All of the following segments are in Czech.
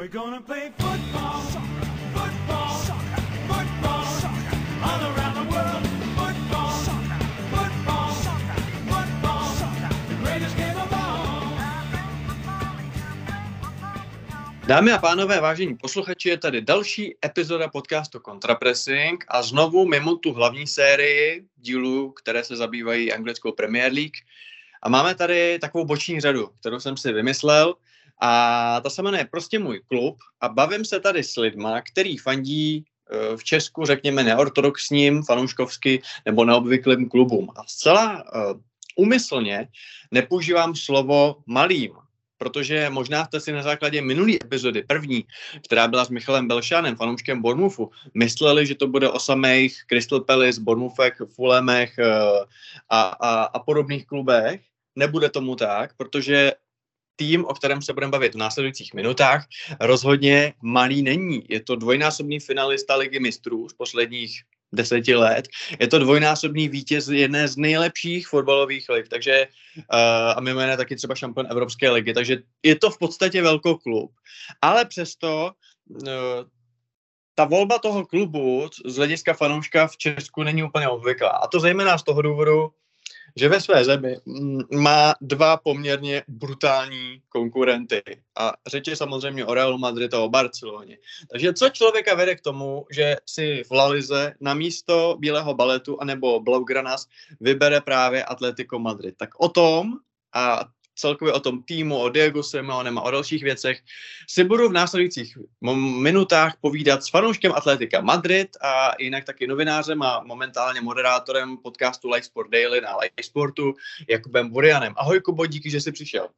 We're gonna play football, football, football, all around the world. Football, football, football, the greatest game of all. Dámy a pánové, vážení posluchači, je tady další epizoda podcastu Contrapressing a znovu mimo tu hlavní sérii dílů, které se zabývají anglickou Premier League. A máme tady takovou boční řadu, kterou jsem si vymyslel a ta se jmenuje Prostě můj klub a bavím se tady s lidma, který fandí eh, v Česku, řekněme, neortodoxním, fanouškovsky nebo neobvyklým klubům. A zcela umyslně nepoužívám slovo malým, protože možná jste si na základě minulé epizody, první, která byla s Michalem Belšanem, fanouškem Bournemouthu, mysleli, že to bude o samých Crystal Palace, Bournemouthech, Fulhamech uh, a, a, a podobných klubech. Nebude tomu tak, protože tým, o kterém se budeme bavit v následujících minutách, rozhodně malý není. Je to dvojnásobný finalista ligy mistrů z posledních deseti let. Je to dvojnásobný vítěz jedné z nejlepších fotbalových lig, takže uh, a mimo jiné taky třeba šampion Evropské ligy, takže je to v podstatě velký klub. Ale přesto uh, ta volba toho klubu z hlediska fanouška v Česku není úplně obvyklá. A to zejména z toho důvodu, že ve své zemi mm, má dva poměrně brutální konkurenty. A řeč je samozřejmě o Real Madrid a o Barceloně. Takže co člověka vede k tomu, že si v Lalize na místo Bílého baletu anebo Blaugranas vybere právě Atletico Madrid. Tak o tom a celkově o tom týmu, o Diego Simeonem a o dalších věcech si budu v následujících minutách povídat s fanouškem Atletika Madrid a jinak taky novinářem a momentálně moderátorem podcastu Live Sport Daily na Live Sportu Jakubem Burianem. Ahoj Kubo, díky, že jsi přišel.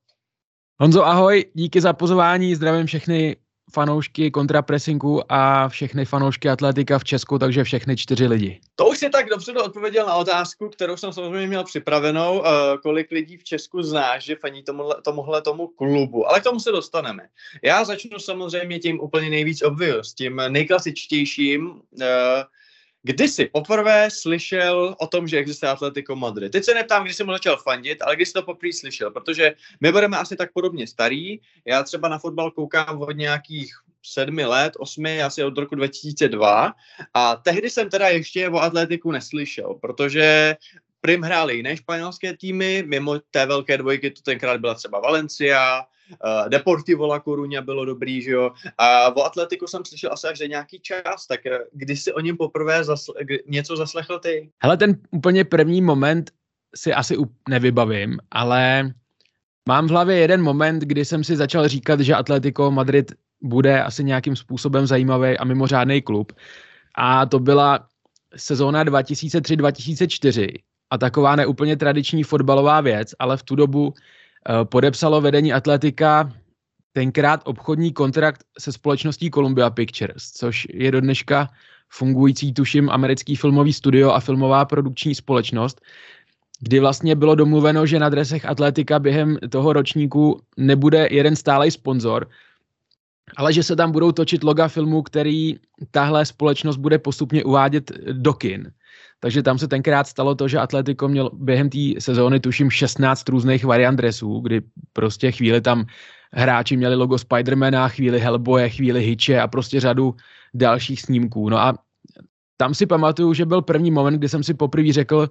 Honzo, ahoj, díky za pozvání, zdravím všechny fanoušky kontrapressingu a všechny fanoušky atletika v Česku, takže všechny čtyři lidi. To už si tak dopředu odpověděl na otázku, kterou jsem samozřejmě měl připravenou. Uh, kolik lidí v Česku znáš, že faní tomuhle, tomuhle tomu klubu, ale k tomu se dostaneme. Já začnu samozřejmě tím úplně nejvíc obvious, tím nejklasičtějším, uh, Kdy jsi poprvé slyšel o tom, že existuje Atletico Madrid? Teď se neptám, kdy jsi mu začal fandit, ale kdy jsi to poprvé slyšel, protože my budeme asi tak podobně starý. Já třeba na fotbal koukám od nějakých sedmi let, osmi, asi od roku 2002 a tehdy jsem teda ještě o Atletiku neslyšel, protože Prim hráli jiné španělské týmy, mimo té velké dvojky to tenkrát byla třeba Valencia, uh, Deportivo La Coruña bylo dobrý, že jo, a o Atletiku jsem slyšel asi až za nějaký čas, tak uh, kdy jsi o něm poprvé kdy, něco zaslechl ty? Hele, ten úplně první moment si asi nevybavím, ale mám v hlavě jeden moment, kdy jsem si začal říkat, že Atletico Madrid bude asi nějakým způsobem zajímavý a mimořádný klub. A to byla sezóna 2003-2004 a taková neúplně tradiční fotbalová věc, ale v tu dobu Eh, podepsalo vedení Atletika tenkrát obchodní kontrakt se společností Columbia Pictures, což je do dneška fungující, tuším, americký filmový studio a filmová produkční společnost, kdy vlastně bylo domluveno, že na dresech Atletika během toho ročníku nebude jeden stálej sponzor, ale že se tam budou točit loga filmů, který tahle společnost bude postupně uvádět do kin. Takže tam se tenkrát stalo to, že Atletico měl během té sezóny tuším 16 různých variant dresů, kdy prostě chvíli tam hráči měli logo Spidermana, chvíli Hellboye, chvíli Hitche a prostě řadu dalších snímků. No a tam si pamatuju, že byl první moment, kdy jsem si poprvé řekl,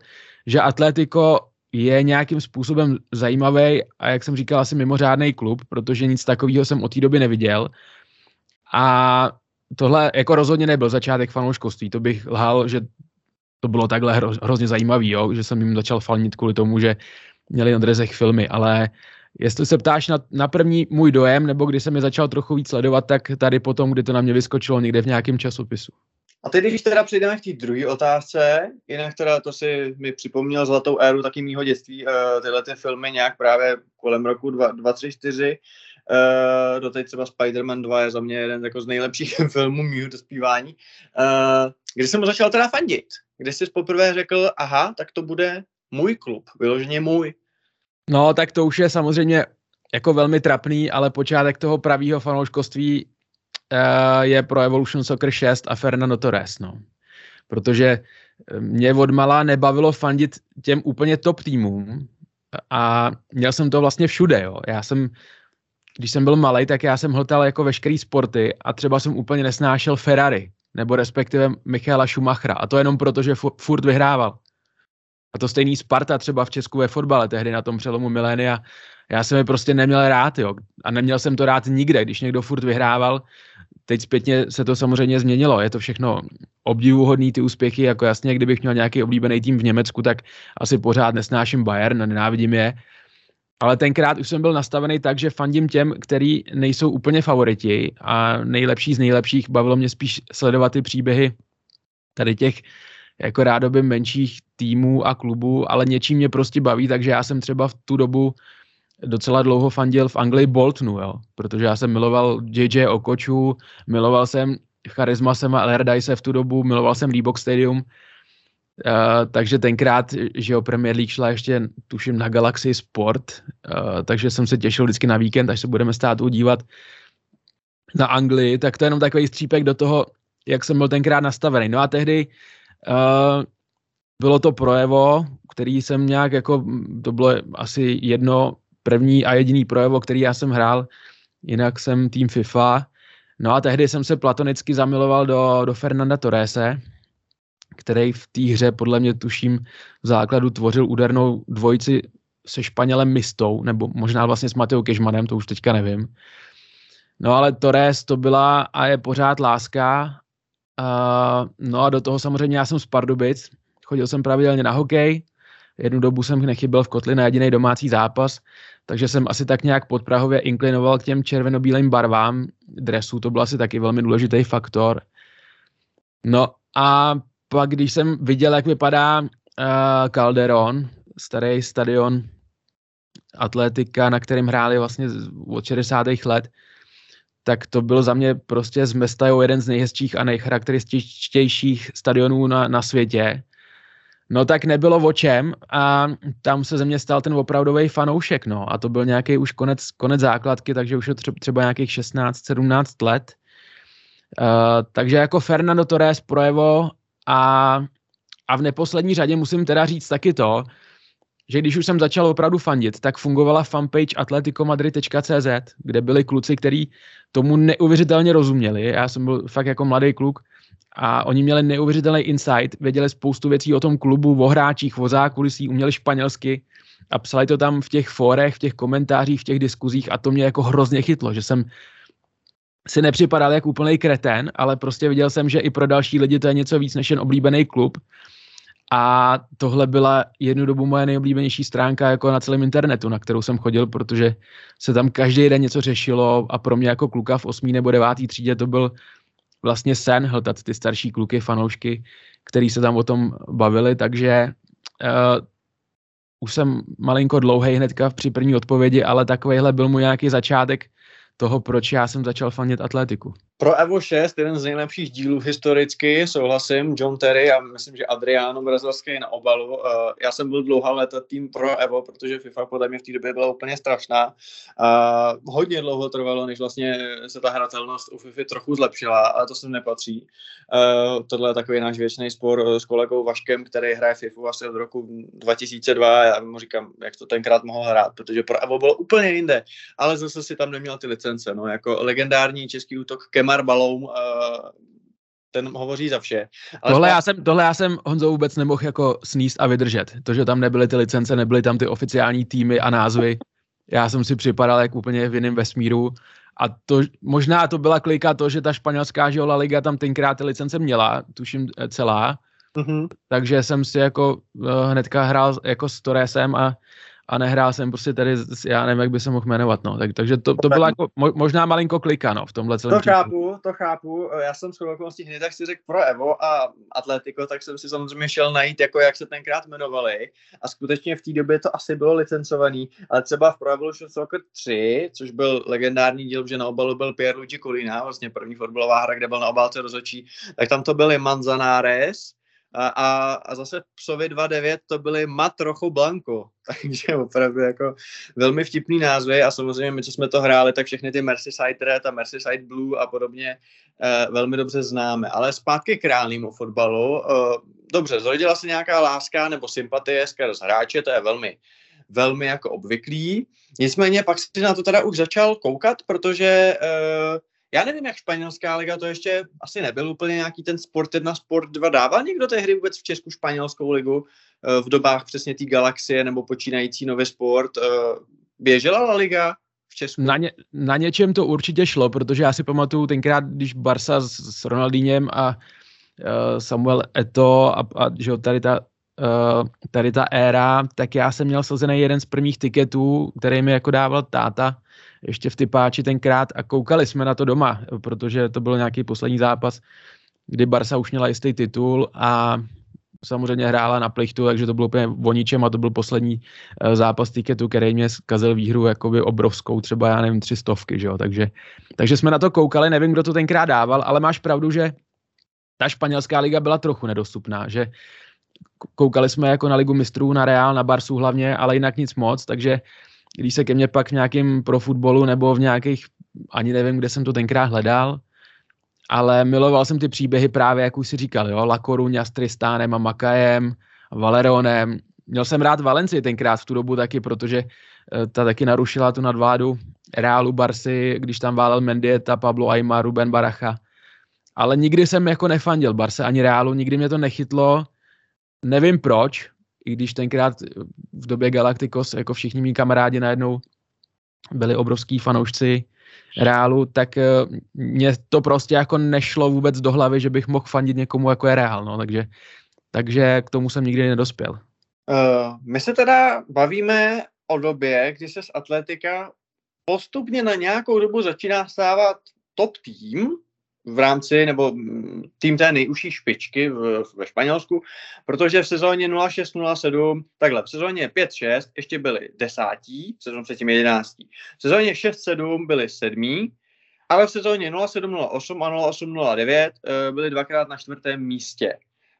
že Atletico je nějakým způsobem zajímavý a jak jsem říkal, asi mimořádný klub, protože nic takového jsem od té doby neviděl. A tohle jako rozhodně nebyl začátek fanouškovství, to bych lhal, že to bylo takhle hro, hrozně zajímavý, jo? že jsem jim začal falnit kvůli tomu, že měli na drezech filmy, ale jestli se ptáš na, na první můj dojem, nebo kdy jsem je začal trochu víc sledovat, tak tady potom, kdy to na mě vyskočilo někde v nějakém časopisu. A teď, když teda přejdeme k té druhé otázce, jinak teda to si mi připomněl zlatou éru taky mýho dětství, uh, tyhle ty filmy nějak právě kolem roku 2034, uh, doteď třeba Spider-Man 2 je za mě jeden jako z nejlepších filmů mýho dospívání. Kdy jsem mu začal teda fandit? Kdy jsi poprvé řekl, aha, tak to bude můj klub, vyloženě můj. No, tak to už je samozřejmě jako velmi trapný, ale počátek toho pravého fanouškovství uh, je pro Evolution Soccer 6 a Fernando Torres, no. Protože eh, mě od malá nebavilo fandit těm úplně top týmům a měl jsem to vlastně všude, jo. Já jsem když jsem byl malý, tak já jsem hltal jako veškerý sporty a třeba jsem úplně nesnášel Ferrari, nebo respektive Michaela Schumachera. A to jenom proto, že furt vyhrával. A to stejný Sparta třeba v Česku ve fotbale, tehdy na tom přelomu milénia. Já jsem je prostě neměl rád, jo. A neměl jsem to rád nikde, když někdo furt vyhrával. Teď zpětně se to samozřejmě změnilo. Je to všechno obdivuhodný, ty úspěchy. Jako jasně, kdybych měl nějaký oblíbený tým v Německu, tak asi pořád nesnáším Bayern, nenávidím je. Ale tenkrát už jsem byl nastavený tak, že fandím těm, který nejsou úplně favoriti a nejlepší z nejlepších. Bavilo mě spíš sledovat ty příběhy tady těch jako rádoby menších týmů a klubů, ale něčím mě prostě baví, takže já jsem třeba v tu dobu docela dlouho fandil v Anglii Boltonu, jo, protože já jsem miloval JJ Okoču, miloval jsem Charisma Sema Allardyce v tu dobu, miloval jsem Reebok Stadium, Uh, takže tenkrát, že o Premier League šla ještě, tuším, na Galaxy Sport, uh, takže jsem se těšil vždycky na víkend, až se budeme stát udívat na Anglii, tak to je jenom takový střípek do toho, jak jsem byl tenkrát nastavený. No a tehdy uh, bylo to projevo, který jsem nějak jako, to bylo asi jedno první a jediný projevo, který já jsem hrál, jinak jsem tým FIFA. No a tehdy jsem se platonicky zamiloval do, do Fernanda Torrese, který v té hře podle mě tuším v základu tvořil údernou dvojici se Španělem Mistou, nebo možná vlastně s Mateou Kežmanem, to už teďka nevím. No ale Torres to byla a je pořád láska. Uh, no a do toho samozřejmě já jsem z Pardubic, chodil jsem pravidelně na hokej, jednu dobu jsem nechyběl v kotli na jediný domácí zápas, takže jsem asi tak nějak podprahově inklinoval k těm červenobílým barvám dresu, to byl asi taky velmi důležitý faktor. No a pak, když jsem viděl, jak vypadá uh, Calderon, starý stadion atletika, na kterém hráli vlastně od 60. let, tak to byl za mě prostě z Mestajou jeden z nejhezčích a nejcharakterističtějších stadionů na, na světě. No tak nebylo o čem a tam se ze mě stal ten opravdový fanoušek, no a to byl nějaký už konec, konec základky, takže už je třeba nějakých 16-17 let. Uh, takže jako Fernando Torres projevo a, a v neposlední řadě musím teda říct taky to, že když už jsem začal opravdu fandit, tak fungovala fanpage atleticomadrid.cz, kde byli kluci, kteří tomu neuvěřitelně rozuměli. Já jsem byl fakt jako mladý kluk a oni měli neuvěřitelný insight, věděli spoustu věcí o tom klubu, o hráčích, o zákulisí, uměli španělsky a psali to tam v těch fórech, v těch komentářích, v těch diskuzích a to mě jako hrozně chytlo, že jsem si nepřipadal jak úplný kretén, ale prostě viděl jsem, že i pro další lidi to je něco víc než jen oblíbený klub. A tohle byla jednu dobu moje nejoblíbenější stránka jako na celém internetu, na kterou jsem chodil, protože se tam každý den něco řešilo a pro mě jako kluka v 8. nebo 9. třídě to byl vlastně sen hltat ty starší kluky, fanoušky, který se tam o tom bavili, takže uh, už jsem malinko dlouhý hnedka při první odpovědi, ale takovýhle byl můj nějaký začátek toho, proč já jsem začal fanit atletiku. Pro Evo 6, jeden z nejlepších dílů historicky, souhlasím, John Terry a myslím, že Adriano Brazilský na obalu. Uh, já jsem byl dlouhá léta tým pro Evo, protože FIFA podle mě v té době byla úplně strašná. Uh, hodně dlouho trvalo, než vlastně se ta hratelnost u FIFA trochu zlepšila, ale to sem nepatří. Uh, tohle je takový náš věčný spor s kolegou Vaškem, který hraje FIFA asi od roku 2002. Já mu říkám, jak to tenkrát mohl hrát, protože pro Evo bylo úplně jinde, ale zase si tam neměl ty licence. No, jako legendární český útok Kema Neymar Baloum, uh, ten hovoří za vše. Ale tohle, já jsem, tohle já jsem Honzo vůbec nemohl jako sníst a vydržet. To, že tam nebyly ty licence, nebyly tam ty oficiální týmy a názvy. Já jsem si připadal jak úplně v jiném vesmíru. A to, možná to byla klika to, že ta španělská že La Liga tam tenkrát ty licence měla, tuším eh, celá. Mm-hmm. Takže jsem si jako uh, hnedka hrál jako s Torresem a a nehrál jsem prostě tady, já nevím, jak by se mohl jmenovat, no. Tak, takže to, to byla jako, možná malinko klika, no, v tomhle celém To chápu, to chápu. Já jsem s okolností hned, tak si řekl pro Evo a Atletico, tak jsem si samozřejmě šel najít, jako jak se tenkrát jmenovali. A skutečně v té době to asi bylo licencovaný, ale třeba v Pro Evolution Soccer 3, což byl legendární díl, že na obalu byl Pierluigi Colina, vlastně první fotbalová hra, kde byl na obálce rozhodčí, tak tam to byly Manzanares, a, a, zase Psovi 2.9 to byly Mat Rocho Blanco, takže opravdu jako velmi vtipný názvy a samozřejmě my, co jsme to hráli, tak všechny ty Merseyside Red a Merseyside Blue a podobně eh, velmi dobře známe. Ale zpátky k reálnému fotbalu. Eh, dobře, zrodila se nějaká láska nebo sympatie skrz hráče, to je velmi velmi jako obvyklý. Nicméně pak si na to teda už začal koukat, protože uh, já nevím, jak španělská liga, to ještě asi nebyl úplně nějaký ten Sport 1, Sport 2. Dával někdo hry vůbec v Česku španělskou ligu uh, v dobách přesně té galaxie nebo počínající nový sport? Uh, běžela La Liga? v Česku? Na, ně, na něčem to určitě šlo, protože já si pamatuju tenkrát, když Barsa s, s Ronaldíněm a uh, Samuel Eto a, a že tady ta uh, tady ta éra, tak já jsem měl sazený jeden z prvních tiketů, který mi jako dával táta ještě v typáči tenkrát a koukali jsme na to doma, protože to byl nějaký poslední zápas, kdy Barsa už měla jistý titul a samozřejmě hrála na plichtu, takže to bylo úplně o ničem a to byl poslední uh, zápas tiketu, který mě zkazil výhru jakoby obrovskou, třeba já nevím, tři stovky, že jo? Takže, takže jsme na to koukali, nevím, kdo to tenkrát dával, ale máš pravdu, že ta španělská liga byla trochu nedostupná, že koukali jsme jako na ligu mistrů, na Real, na Barsu hlavně, ale jinak nic moc, takže když se ke mně pak v nějakým pro fotbalu nebo v nějakých, ani nevím, kde jsem to tenkrát hledal, ale miloval jsem ty příběhy právě, jak už si říkal, jo, La Coruña s Tristánem a Makajem, Valeronem. Měl jsem rád Valenci tenkrát v tu dobu taky, protože eh, ta taky narušila tu nadvládu Reálu Barsy, když tam válel Mendieta, Pablo Aima, Ruben Baracha. Ale nikdy jsem jako nefandil Barse ani Reálu, nikdy mě to nechytlo. Nevím proč, i když tenkrát v době Galacticos jako všichni mý kamarádi najednou byli obrovský fanoušci Reálu, tak eh, mě to prostě jako nešlo vůbec do hlavy, že bych mohl fandit někomu jako je Reál, no, takže, takže k tomu jsem nikdy nedospěl. Uh, my se teda bavíme o době, kdy se z Atletika postupně na nějakou dobu začíná stávat top tým, v rámci, nebo mm, tým té nejužší špičky v, ve Španělsku, protože v sezóně 06-07, takhle, v sezóně 5-6 ještě byli desátí, v sezóně předtím jedenáctí. V sezóně 6-7 byli sedmí, ale v sezóně 07-08 a 08-09 eh, byli dvakrát na čtvrtém místě.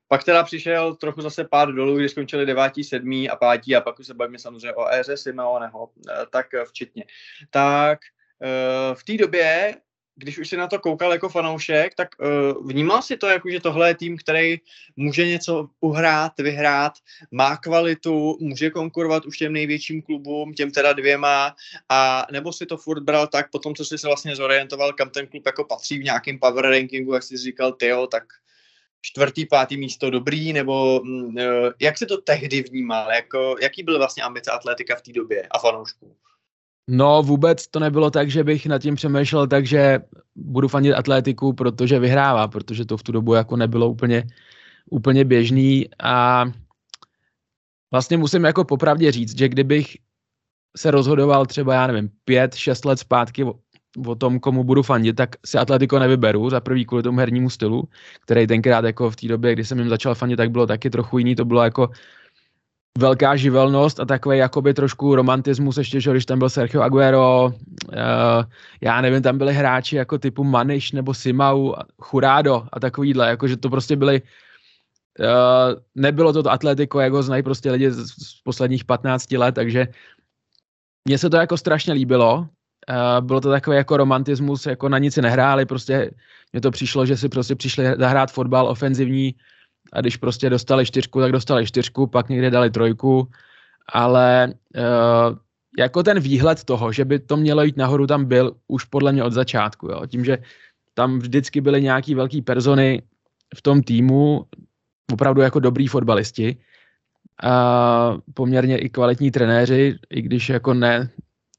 Pak teda přišel trochu zase pád dolů, kdy skončili devátí, sedmí a pátí a pak už se bavíme samozřejmě o éře Simeoneho, eh, tak včetně. Tak eh, v té době když už si na to koukal jako fanoušek, tak uh, vnímal si to, jako, že tohle je tým, který může něco uhrát, vyhrát, má kvalitu, může konkurovat už těm největším klubům, těm teda dvěma, a nebo si to furt bral tak, potom co jsi se vlastně zorientoval, kam ten klub jako patří v nějakém power rankingu, jak jsi říkal, tyjo, tak čtvrtý, pátý místo dobrý, nebo uh, jak se to tehdy vnímal, jako, jaký byl vlastně ambice atletika v té době a fanoušků? No vůbec to nebylo tak, že bych nad tím přemýšlel tak, že budu fandit atletiku, protože vyhrává, protože to v tu dobu jako nebylo úplně, úplně běžný. A vlastně musím jako popravdě říct, že kdybych se rozhodoval třeba, já nevím, pět, šest let zpátky o, o tom, komu budu fandit, tak si Atletico nevyberu, za prvý kvůli tomu hernímu stylu, který tenkrát jako v té době, kdy jsem jim začal fandit, tak bylo taky trochu jiný, to bylo jako velká živelnost a takový jakoby trošku romantismus ještě, že když tam byl Sergio Aguero, uh, já nevím, tam byli hráči jako typu Maniš nebo Simau, Churado a takovýhle, jakože to prostě byli uh, nebylo to to Atletico, jak ho znají prostě lidi z, z posledních 15 let, takže mně se to jako strašně líbilo, uh, bylo to takový jako romantismus, jako na nic si nehráli, prostě mně to přišlo, že si prostě přišli zahrát fotbal ofenzivní, a když prostě dostali čtyřku, tak dostali čtyřku, pak někde dali trojku, ale uh, jako ten výhled toho, že by to mělo jít nahoru, tam byl už podle mě od začátku. Jo. Tím, že tam vždycky byly nějaký velký persony v tom týmu, opravdu jako dobrý fotbalisti, a poměrně i kvalitní trenéři, i když jako ne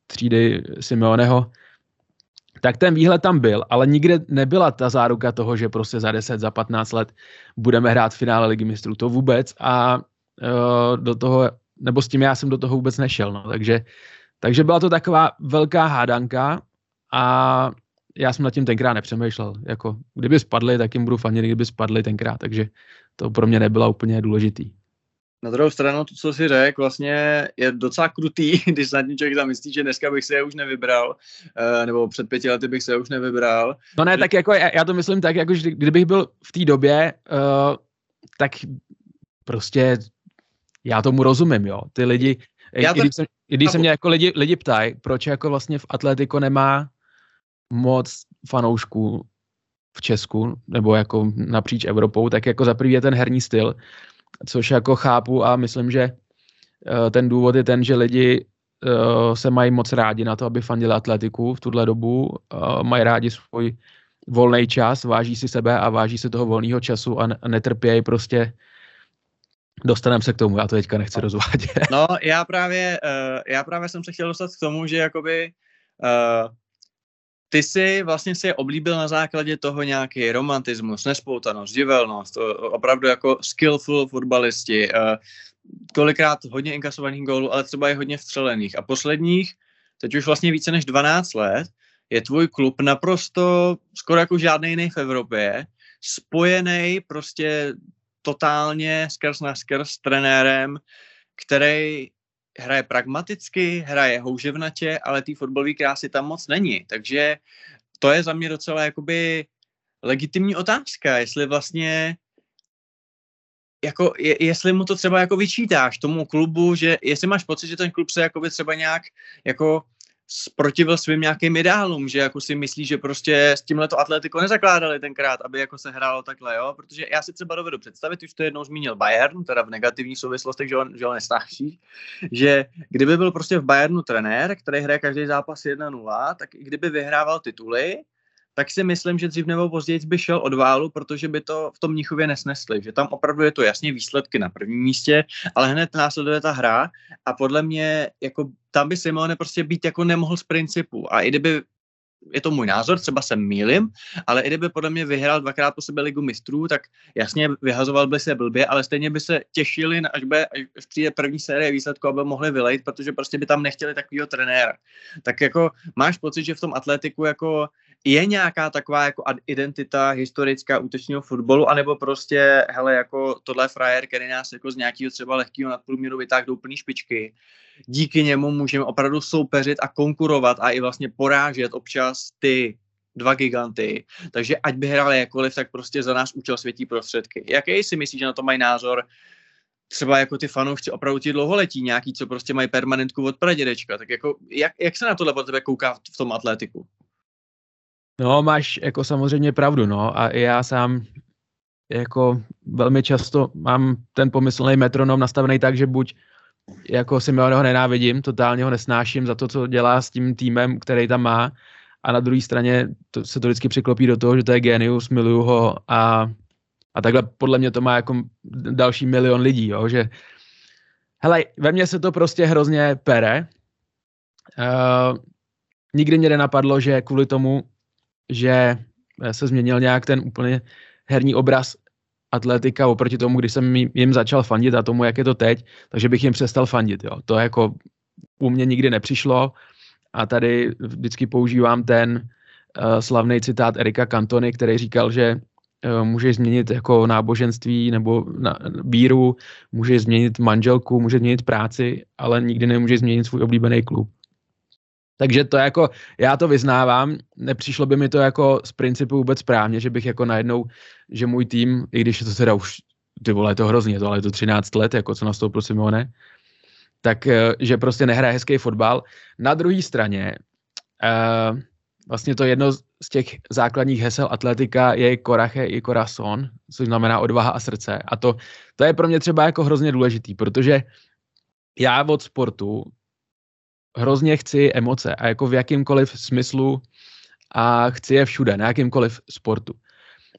třídy Simeoneho, tak ten výhled tam byl, ale nikde nebyla ta záruka toho, že prostě za 10, za 15 let budeme hrát finále ligy mistrů. To vůbec a uh, do toho, nebo s tím já jsem do toho vůbec nešel. No. Takže, takže byla to taková velká hádanka a já jsem nad tím tenkrát nepřemýšlel. Jako, kdyby spadli, tak jim budu fanit, kdyby spadli tenkrát, takže to pro mě nebylo úplně důležitý. Na druhou stranu, to, co si řekl, vlastně je docela krutý, když se tím člověk zamyslí, že dneska bych se je už nevybral, uh, nebo před pěti lety bych se je už nevybral. No ne, tak jako já, to myslím tak, jako že kdybych byl v té době, uh, tak prostě já tomu rozumím, jo. Ty lidi, já to... i když, se, i když se mě jako lidi, lidi ptají, proč jako vlastně v Atletico nemá moc fanoušků v Česku, nebo jako napříč Evropou, tak jako za prvý je ten herní styl, což jako chápu a myslím, že Eh, ten důvod je ten, že lidi eh, se mají moc rádi na to, aby fandili atletiku v tuhle dobu, eh, mají rádi svůj volný čas, váží si sebe a váží si toho volného času a netrpějí prostě Dostaneme se k tomu, já to teďka nechci rozvádět. No, já právě, já právě jsem se chtěl dostat k tomu, že jakoby ty si vlastně si je oblíbil na základě toho nějaký romantismus, nespoutanost, divelnost, opravdu jako skillful fotbalisti, uh, kolikrát hodně inkasovaných gólů, ale třeba i hodně vstřelených. A posledních, teď už vlastně více než 12 let, je tvůj klub naprosto skoro jako žádný jiný v Evropě, spojený prostě totálně skrz na skrz s trenérem, který hraje pragmaticky, hraje houževnatě, ale té fotbalové krásy tam moc není. Takže to je za mě docela jakoby legitimní otázka, jestli vlastně jako, je, jestli mu to třeba jako vyčítáš tomu klubu, že jestli máš pocit, že ten klub se jakoby třeba nějak jako protivil svým nějakým ideálům, že jako si myslí, že prostě s tímhle to Atletico nezakládali tenkrát, aby jako se hrálo takhle, jo, protože já si třeba dovedu představit, už to jednou zmínil Bayern, teda v negativních souvislostech, že on, že on nesnáší, že kdyby byl prostě v Bayernu trenér, který hraje každý zápas 1-0, tak i kdyby vyhrával tituly, tak si myslím, že dřív nebo později by šel od válu, protože by to v tom Mnichově nesnesli, že tam opravdu je to jasně výsledky na prvním místě, ale hned následuje ta hra a podle mě jako tam by Simone prostě být jako nemohl z principu a i kdyby je to můj názor, třeba se mýlim, ale i kdyby podle mě vyhrál dvakrát po sebe ligu mistrů, tak jasně vyhazoval by se blbě, ale stejně by se těšili, až, by, až přijde první série výsledku, aby mohli vylejt, protože prostě by tam nechtěli takového trenéra. Tak jako máš pocit, že v tom atletiku jako je nějaká taková jako identita historická útočního fotbalu, anebo prostě, hele, jako tohle frajer, který nás jako z nějakého třeba lehkého nadprůměru vytáhl do úplný špičky, díky němu můžeme opravdu soupeřit a konkurovat a i vlastně porážet občas ty dva giganty. Takže ať by hráli jakkoliv, tak prostě za nás účel světí prostředky. Jaký si myslíš, že na to mají názor třeba jako ty fanoušci opravdu ti dlouholetí, nějaký, co prostě mají permanentku od pradědečka, tak jako jak, jak se na tohle po tebe kouká v tom atletiku? No, máš jako samozřejmě pravdu, no. A já sám jako velmi často mám ten pomyslný metronom nastavený tak, že buď jako Simeone ho nenávidím, totálně ho nesnáším za to, co dělá s tím týmem, který tam má, a na druhé straně to, se to vždycky přiklopí do toho, že to je genius, miluju ho a, a takhle podle mě to má jako další milion lidí, jo, že hele, ve mně se to prostě hrozně pere. Uh, nikdy mě nenapadlo, že kvůli tomu že eh, se změnil nějak ten úplně herní obraz atletika oproti tomu, když jsem jim začal fandit a tomu, jak je to teď, takže bych jim přestal fandit. Jo. To jako u mě nikdy nepřišlo a tady vždycky používám ten uh, slavný citát Erika Cantony, který říkal, že uh, můžeš změnit jako náboženství nebo na, víru, můžeš změnit manželku, můžeš změnit práci, ale nikdy nemůžeš změnit svůj oblíbený klub. Takže to jako, já to vyznávám, nepřišlo by mi to jako z principu vůbec správně, že bych jako najednou, že můj tým, i když je to teda už, ty vole, je to hrozně, to, ale je to 13 let, jako co nastoupil Simone, tak eh, že prostě nehraje hezký fotbal. Na druhé straně, uh, vlastně to jedno z těch základních hesel atletika je korache i corazon, což znamená odvaha a srdce. A to, to je pro mě třeba jako hrozně důležitý, protože já od sportu hrozně chci emoce a jako v jakýmkoliv smyslu a chci je všude, na jakýmkoliv sportu.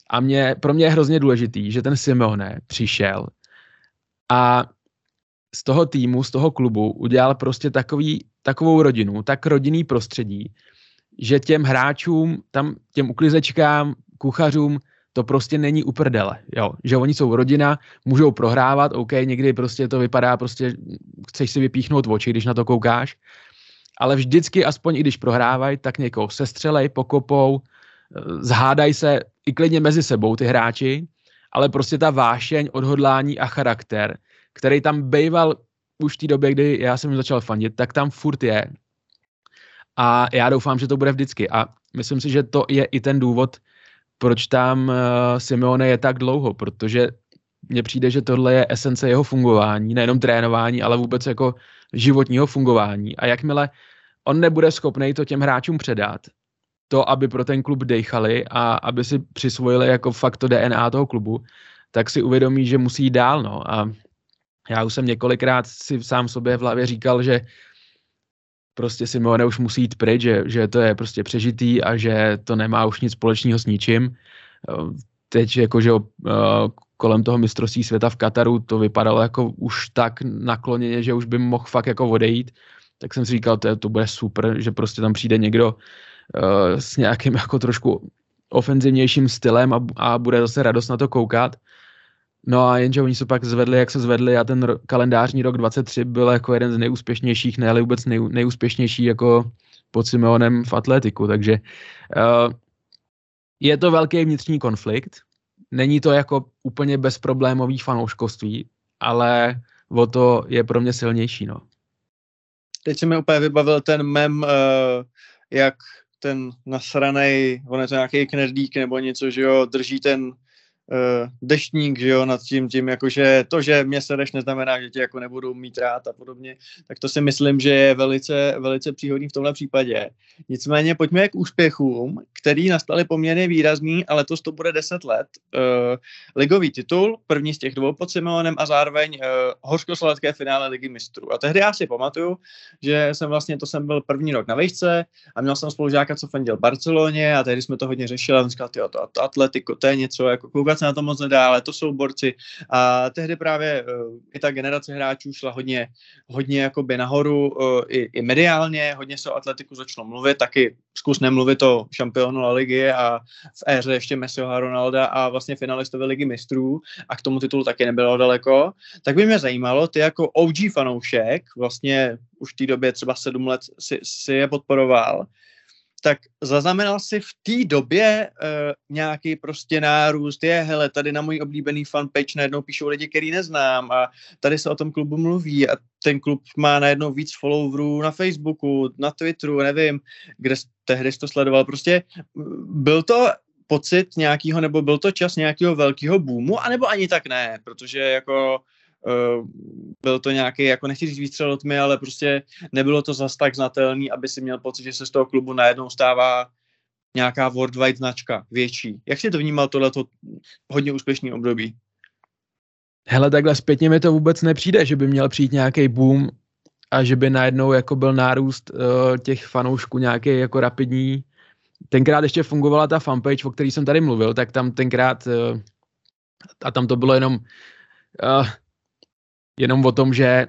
A mě, pro mě je hrozně důležitý, že ten Simone přišel a z toho týmu, z toho klubu udělal prostě takový, takovou rodinu, tak rodinný prostředí, že těm hráčům, tam těm uklizečkám, kuchařům, to prostě není uprdele, jo, že oni jsou rodina, můžou prohrávat, OK, někdy prostě to vypadá, prostě chceš si vypíchnout oči, když na to koukáš, ale vždycky, aspoň i když prohrávají, tak někoho sestřelej, pokopou, eh, zhádaj se i klidně mezi sebou ty hráči, ale prostě ta vášeň, odhodlání a charakter, který tam bejval už v té době, kdy já jsem začal fandit, tak tam furt je. A já doufám, že to bude vždycky. A myslím si, že to je i ten důvod, proč tam uh, Simeone je tak dlouho, protože mně přijde, že tohle je esence jeho fungování, nejenom trénování, ale vůbec jako životního fungování. A jakmile on nebude schopný to těm hráčům předat, to, aby pro ten klub dejchali a aby si přisvojili jako fakt to DNA toho klubu, tak si uvědomí, že musí jít dál. No. A já už jsem několikrát si sám sobě v hlavě říkal, že prostě Simone už musí jít pryč, že, že to je prostě přežitý a že to nemá už nic společného s ničím. Teď jakože kolem toho mistrovství světa v Kataru to vypadalo jako už tak nakloněně, že už by mohl fakt jako odejít, tak jsem si říkal, to, to bude super, že prostě tam přijde někdo uh, s nějakým jako trošku ofenzivnějším stylem a, a bude zase radost na to koukat. No a jenže oni se pak zvedli, jak se zvedli a ten ro- kalendářní rok 23 byl jako jeden z nejúspěšnějších, ne vůbec nej, nejúspěšnější jako pod Simeonem v atletiku, takže uh, je to velký vnitřní konflikt, není to jako úplně bezproblémový fanouškovství, ale o to je pro mě silnější, no. Teď se mi úplně vybavil ten mem, uh, jak ten nasranej, on je to nějaký knedlík nebo něco, že jo, drží ten deštník, že jo, nad tím, tím, jakože to, že mě sereš, neznamená, že tě jako nebudou mít rád a podobně, tak to si myslím, že je velice, velice příhodný v tomhle případě. Nicméně pojďme k úspěchům, který nastaly poměrně výrazný a letos to bude 10 let. Uh, ligový titul, první z těch dvou pod Simonem a zároveň uh, hořkosladké finále ligy mistrů. A tehdy já si pamatuju, že jsem vlastně, to jsem byl první rok na vejšce a měl jsem spolužáka, co fandil Barceloně a tehdy jsme to hodně řešili a on říkal, to, to Atletico, to je něco, jako koukat se na to moc nedá, ale to jsou borci. A tehdy právě uh, i ta generace hráčů šla hodně, hodně jakoby nahoru, uh, i, i mediálně, hodně se o Atletiku začalo mluvit, taky zkus nemluvit o šampionu La Ligy a v éře ještě Messiho a Ronalda a vlastně finalistovi ligy mistrů a k tomu titulu taky nebylo daleko, tak by mě zajímalo, ty jako OG fanoušek, vlastně už v té době třeba sedm let si, si je podporoval, tak zaznamenal si v té době uh, nějaký prostě nárůst, je, hele, tady na můj oblíbený fanpage najednou píšou lidi, který neznám a tady se o tom klubu mluví a ten klub má najednou víc followerů na Facebooku, na Twitteru, nevím, kde tehdy jsi to sledoval, prostě byl to pocit nějakého, nebo byl to čas nějakého velkého boomu, anebo ani tak ne, protože jako Byl to nějaký, jako nechci říct výstřel od tmy, ale prostě nebylo to zas tak znatelný, aby si měl pocit, že se z toho klubu najednou stává nějaká worldwide značka, větší. Jak jsi to vnímal tohleto hodně úspěšný období? Hele, takhle zpětně mi to vůbec nepřijde, že by měl přijít nějaký boom a že by najednou jako byl nárůst uh, těch fanoušků nějaký jako rapidní. Tenkrát ještě fungovala ta fanpage, o který jsem tady mluvil, tak tam tenkrát uh, a tam to bylo jenom uh, jenom o tom, že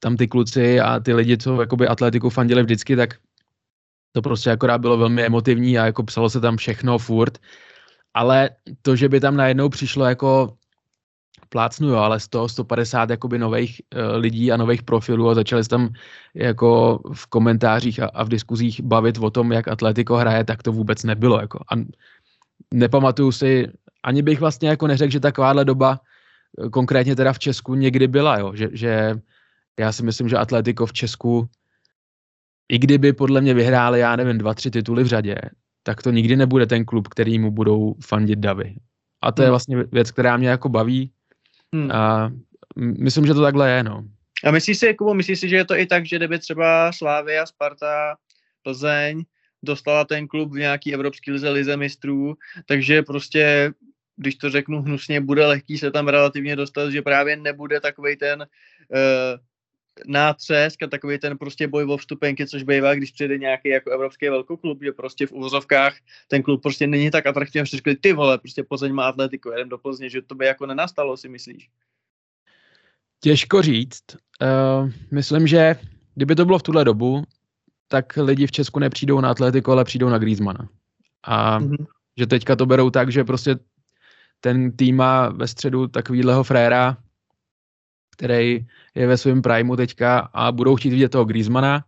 tam ty kluci a ty lidi, co jakoby atletiku fandili vždycky, tak to prostě akorát bylo velmi emotivní a jako psalo se tam všechno furt, ale to, že by tam najednou přišlo jako plácnu, jo, ale 100, 150 jakoby nových uh, lidí a nových profilů a začali se tam jako v komentářích a, a v diskuzích bavit o tom, jak Atletico hraje, tak to vůbec nebylo. Jako. A nepamatuju si, ani bych vlastně jako neřekl, že takováhle doba konkrétně teda v Česku někdy byla, jo, že, že já si myslím, že Atletico v Česku, i kdyby podle mě vyhráli, já nevím, dva, tři tituly v řadě, tak to nikdy nebude ten klub, který mu budou fandit davy. A to hmm. je vlastně věc, která mě jako baví. Hmm. A myslím, že to takhle je, no. A myslíš si, Kubo, myslíš si, že je to i tak, že kdyby třeba Slávia, Sparta, Plzeň dostala ten klub v nějaký evropský lize, lize mistrů, takže prostě když to řeknu hnusně, bude lehký se tam relativně dostat, že právě nebude takový ten uh, nátřesk a takový ten prostě boj o vstupenky, což bývá, když přijde nějaký jako evropský velkoklub, že prostě v uvozovkách ten klub prostě není tak atraktivní, že řekli, ty vole, prostě Plzeň má atletiku, jeden do Plzně, že to by jako nenastalo, si myslíš? Těžko říct. Uh, myslím, že kdyby to bylo v tuhle dobu, tak lidi v Česku nepřijdou na atletiku, ale přijdou na Griezmana. A mm-hmm. že teďka to berou tak, že prostě ten tým má ve středu takovýhleho fréra, který je ve svém primu teďka a budou chtít vidět toho Griezmana,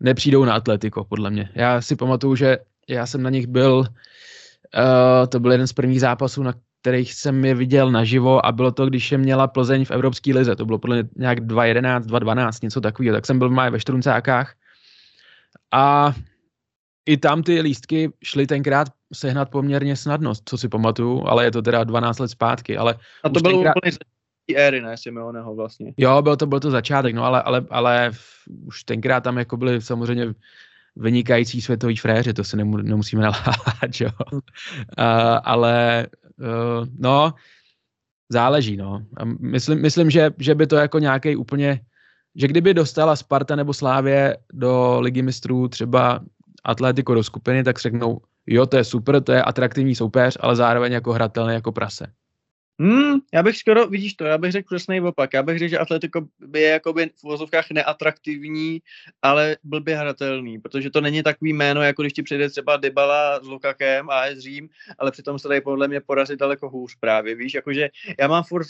nepřijdou na Atletico, podle mě. Já si pamatuju, že já jsem na nich byl, uh, to byl jeden z prvních zápasů, na kterých jsem je viděl naživo a bylo to, když je měla Plzeň v Evropské lize. To bylo podle mě nějak 2.11, 2.12, něco takového. Tak jsem byl v ve Štruncákách a i tam ty lístky šly tenkrát sehnat poměrně snadno, co si pamatuju, ale je to teda 12 let zpátky. Ale a to bylo tenkrát... úplně éry, ne, Simeoneho vlastně. Jo, byl to, byl to začátek, no ale, ale, ale už tenkrát tam jako byly samozřejmě vynikající světový fréři, to se nemu, nemusíme naláhat, jo. Uh, ale uh, no, záleží, no. A myslím, myslím že, že by to jako nějaký úplně, že kdyby dostala Sparta nebo Slávě do ligy mistrů třeba Atletico do skupiny, tak řeknou, jo, to je super, to je atraktivní soupeř, ale zároveň jako hratelný jako prase. Hmm, já bych skoro, vidíš to, já bych řekl přesný opak. Já bych řekl, že Atletico by je jakoby v vozovkách neatraktivní, ale blbě hratelný, protože to není takový jméno, jako když ti přijde třeba Dybala s Lukakem a AS Řím, ale přitom se dají podle mě porazit daleko hůř právě, víš, jakože já mám furt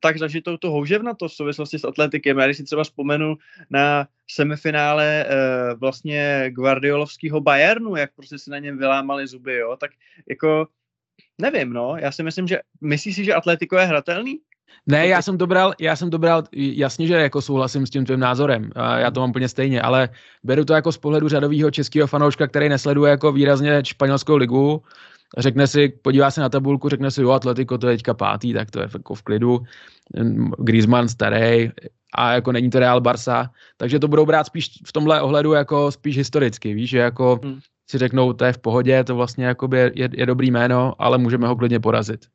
tak zažitou tu houževnatost v souvislosti s Atletikem. Já když si třeba vzpomenu na semifinále e, vlastně Guardiolovského Bayernu, jak prostě si na něm vylámali zuby, jo, tak jako nevím, no, já si myslím, že myslíš si, že Atletico je hratelný? Ne, já jsem to bral, já jsem to bral, jasně, že jako souhlasím s tím tvým názorem, a já to mám úplně stejně, ale beru to jako z pohledu řadového českého fanouška, který nesleduje jako výrazně španělskou ligu, řekne si, podívá se na tabulku, řekne si, jo, Atletico to je teďka pátý, tak to je jako v klidu, Griezmann starý a jako není to Real Barça, takže to budou brát spíš v tomhle ohledu jako spíš historicky, víš, že jako hmm si řeknou, to je v pohodě, to vlastně jakoby je, je dobrý jméno, ale můžeme ho klidně porazit.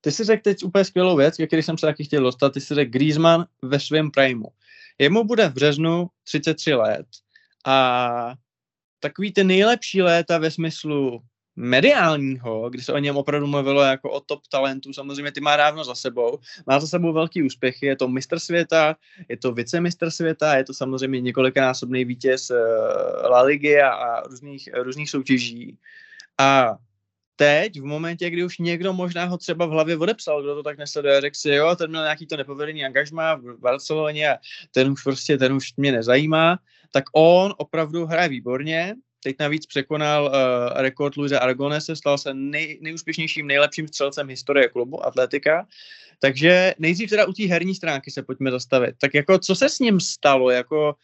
Ty si řekl teď úplně skvělou věc, ke který jsem se taky chtěl dostat, ty si řekl Griezmann ve svém primu. Jemu bude v březnu 33 let a takový ty nejlepší léta ve smyslu mediálního, kdy se o něm opravdu mluvilo jako o top talentu, samozřejmě ty má dávno za sebou, má za sebou velký úspěchy, je to mistr světa, je to vicemistr světa, je to samozřejmě několikanásobný vítěz uh, La Ligy a, a různých, různých soutěží. A teď, v momentě, kdy už někdo možná ho třeba v hlavě odepsal, kdo to tak nesleduje, řekl si, jo, ten měl nějaký to nepovedený angažma v Barceloně a ten už prostě, ten už mě nezajímá, tak on opravdu hraje výborně, Teď navíc překonal uh, rekord Luise Aragonese, stal se nej, nejúspěšnějším, nejlepším střelcem historie klubu Atletika. Takže nejdřív teda u té herní stránky se pojďme zastavit. Tak jako, co se s ním stalo? Jako,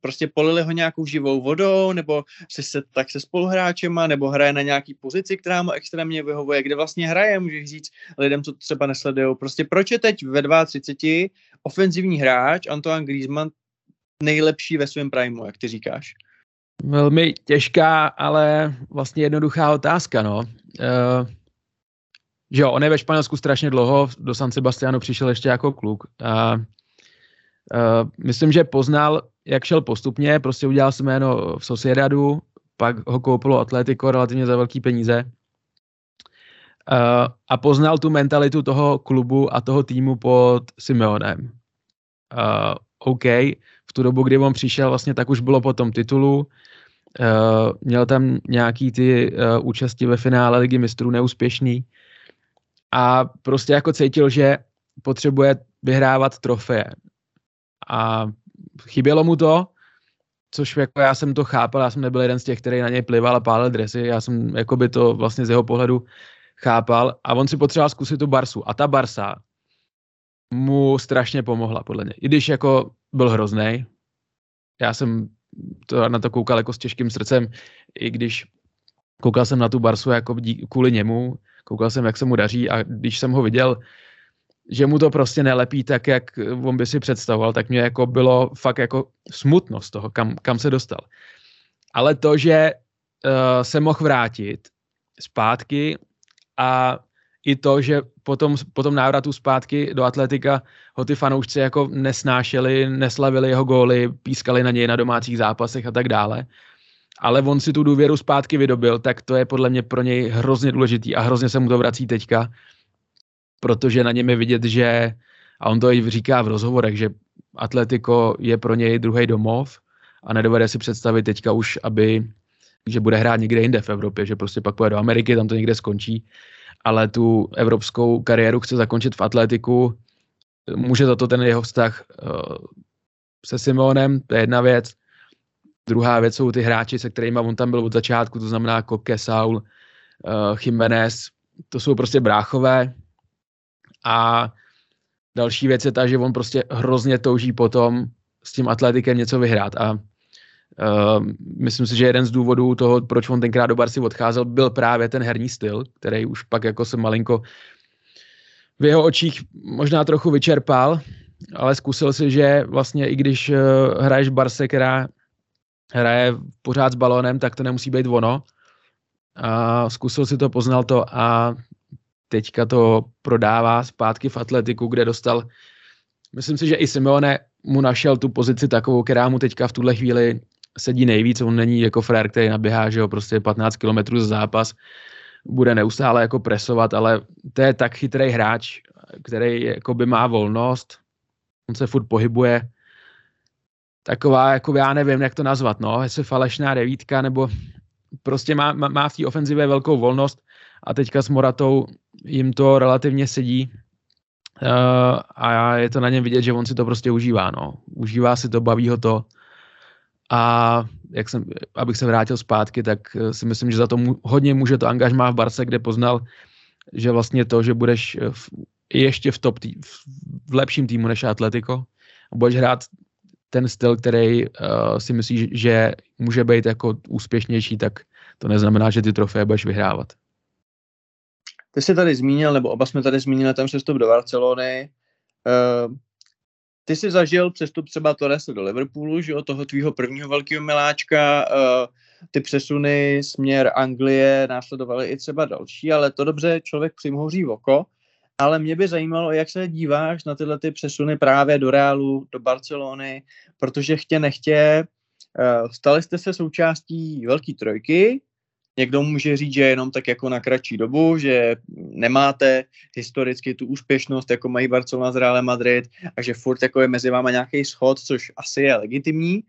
prostě polili ho nějakou živou vodou, nebo se, se tak se spoluhráčema, nebo hraje na nějaký pozici, která mu extrémně vyhovuje, kde vlastně hraje, můžeš říct lidem, co třeba nesledují. Prostě proč je teď ve 32 ofenzivní hráč Antoine Griezmann nejlepší ve svém primu, jak ty říkáš? Velmi těžká, ale vlastně jednoduchá otázka, no. Uh, že jo, on je ve Španělsku strašně dlouho, do San Sebastianu přišel ještě jako kluk. A uh, myslím, že poznal, jak šel postupně, prostě udělal si jméno v Sociedadu, pak ho koupilo Atletico relativně za velký peníze. Uh, a poznal tu mentalitu toho klubu a toho týmu pod Simeonem. Uh, OK, tu dobu, kdy on přišel, vlastně tak už bylo po tom titulu, Uh, měl tam nějaký ty uh, účasti ve finále ligy mistrů neúspěšný a prostě jako cítil, že potřebuje vyhrávat trofeje. A chybělo mu to, což jako já jsem to chápal, já jsem nebyl jeden z těch, který na něj plival a pálil dresy, já jsem jako by to vlastně z jeho pohledu chápal a on si potřeboval zkusit tu Barsu a ta Barsa mu strašně pomohla podle mě. I když jako byl hrozný, já jsem to, na to koukal jako s těžkým srdcem, i když koukal jsem na tu Barsu jako dí, kvůli němu, koukal jsem, jak se mu daří a když jsem ho viděl, že mu to prostě nelepí tak, jak on by si představoval, tak mě jako bylo fakt jako smutno z toho, kam, kam se dostal. Ale to, že uh, se mohl vrátit zpátky a i to, že potom, potom návratu zpátky do atletika ho ty fanoušci jako nesnášeli, neslavili jeho góly, pískali na něj na domácích zápasech a tak dále. Ale on si tu důvěru zpátky vydobil, tak to je podle mě pro něj hrozně důležitý a hrozně se mu to vrací teďka, protože na něm je vidět, že, a on to i říká v rozhovorech, že Atletico je pro něj druhý domov a nedovede si představit teďka už, aby že bude hrát někde jinde v Evropě, že prostě pak pojede do Ameriky, tam to někde skončí ale tu evropskou kariéru chce zakončit v atletiku. Může za to ten jeho vztah uh, se Simonem, to je jedna věc. Druhá věc jsou ty hráči, se kterými on tam byl od začátku, to znamená Koke, Saul, uh, Jiménez, to jsou prostě bráchové. A další věc je ta, že on prostě hrozně touží potom s tím atletikem něco vyhrát. A Uh, myslím si, že jeden z důvodů toho, proč on tenkrát do Barcy odcházel, byl právě ten herní styl, který už pak jako se malinko v jeho očích možná trochu vyčerpal, ale zkusil si, že vlastně i když uh, hraješ v Barce, která hraje pořád s balónem, tak to nemusí být ono. A zkusil si to, poznal to a teďka to prodává zpátky v atletiku, kde dostal, myslím si, že i Simeone mu našel tu pozici takovou, která mu teďka v tuhle chvíli sedí nejvíc, on není jako frér, který naběhá, že jo, prostě 15 km za zápas, bude neustále jako presovat, ale to je tak chytrý hráč, který jako by má volnost, on se furt pohybuje, taková, jako já nevím, jak to nazvat, no, jestli falešná devítka, nebo prostě má, má, v té ofenzivě velkou volnost a teďka s Moratou jim to relativně sedí uh, a je to na něm vidět, že on si to prostě užívá, no. Užívá si to, baví ho to a jak jsem, abych se vrátil zpátky, tak eh, si myslím, že za to mu, hodně může to angažmá v Barce, kde poznal, že vlastně to, že budeš v, ještě v top tý, v, v lepším týmu než Atletico a budeš hrát ten styl, který uh, si myslíš, že může být jako úspěšnější, tak to neznamená, že ty trofeje budeš vyhrávat. Ty jsi tady zmínil, nebo oba jsme tady zmínili ten přestup do Barcelony. Uh, ty jsi zažil přestup třeba Torrese do Liverpoolu, že od toho tvýho prvního velkého miláčka, uh, ty přesuny směr Anglie následovaly i třeba další, ale to dobře člověk přimhouří v oko. Ale mě by zajímalo, jak se díváš na tyhle ty přesuny právě do Realu, do Barcelony, protože chtě nechtě, uh, stali jste se součástí velké trojky, někdo může říct, že jenom tak jako na kratší dobu, že nemáte historicky tu úspěšnost, jako mají Barcelona z Real Madrid a že furt jako je mezi váma nějaký schod, což asi je legitimní.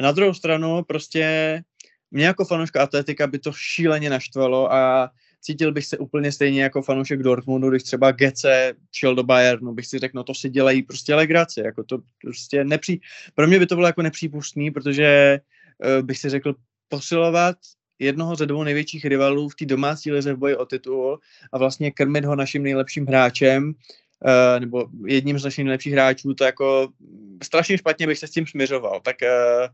Na druhou stranu prostě mě jako fanouška atletika by to šíleně naštvalo a cítil bych se úplně stejně jako fanoušek Dortmundu, když třeba Gece šel do Bayernu, bych si řekl, no to si dělají prostě legraci, jako to prostě nepří... Pro mě by to bylo jako nepřípustný, protože uh, bych si řekl posilovat jednoho ze dvou největších rivalů v té domácí lize v boji o titul a vlastně krmit ho naším nejlepším hráčem, uh, nebo jedním z našich nejlepších hráčů, to jako strašně špatně bych se s tím směřoval. Tak uh,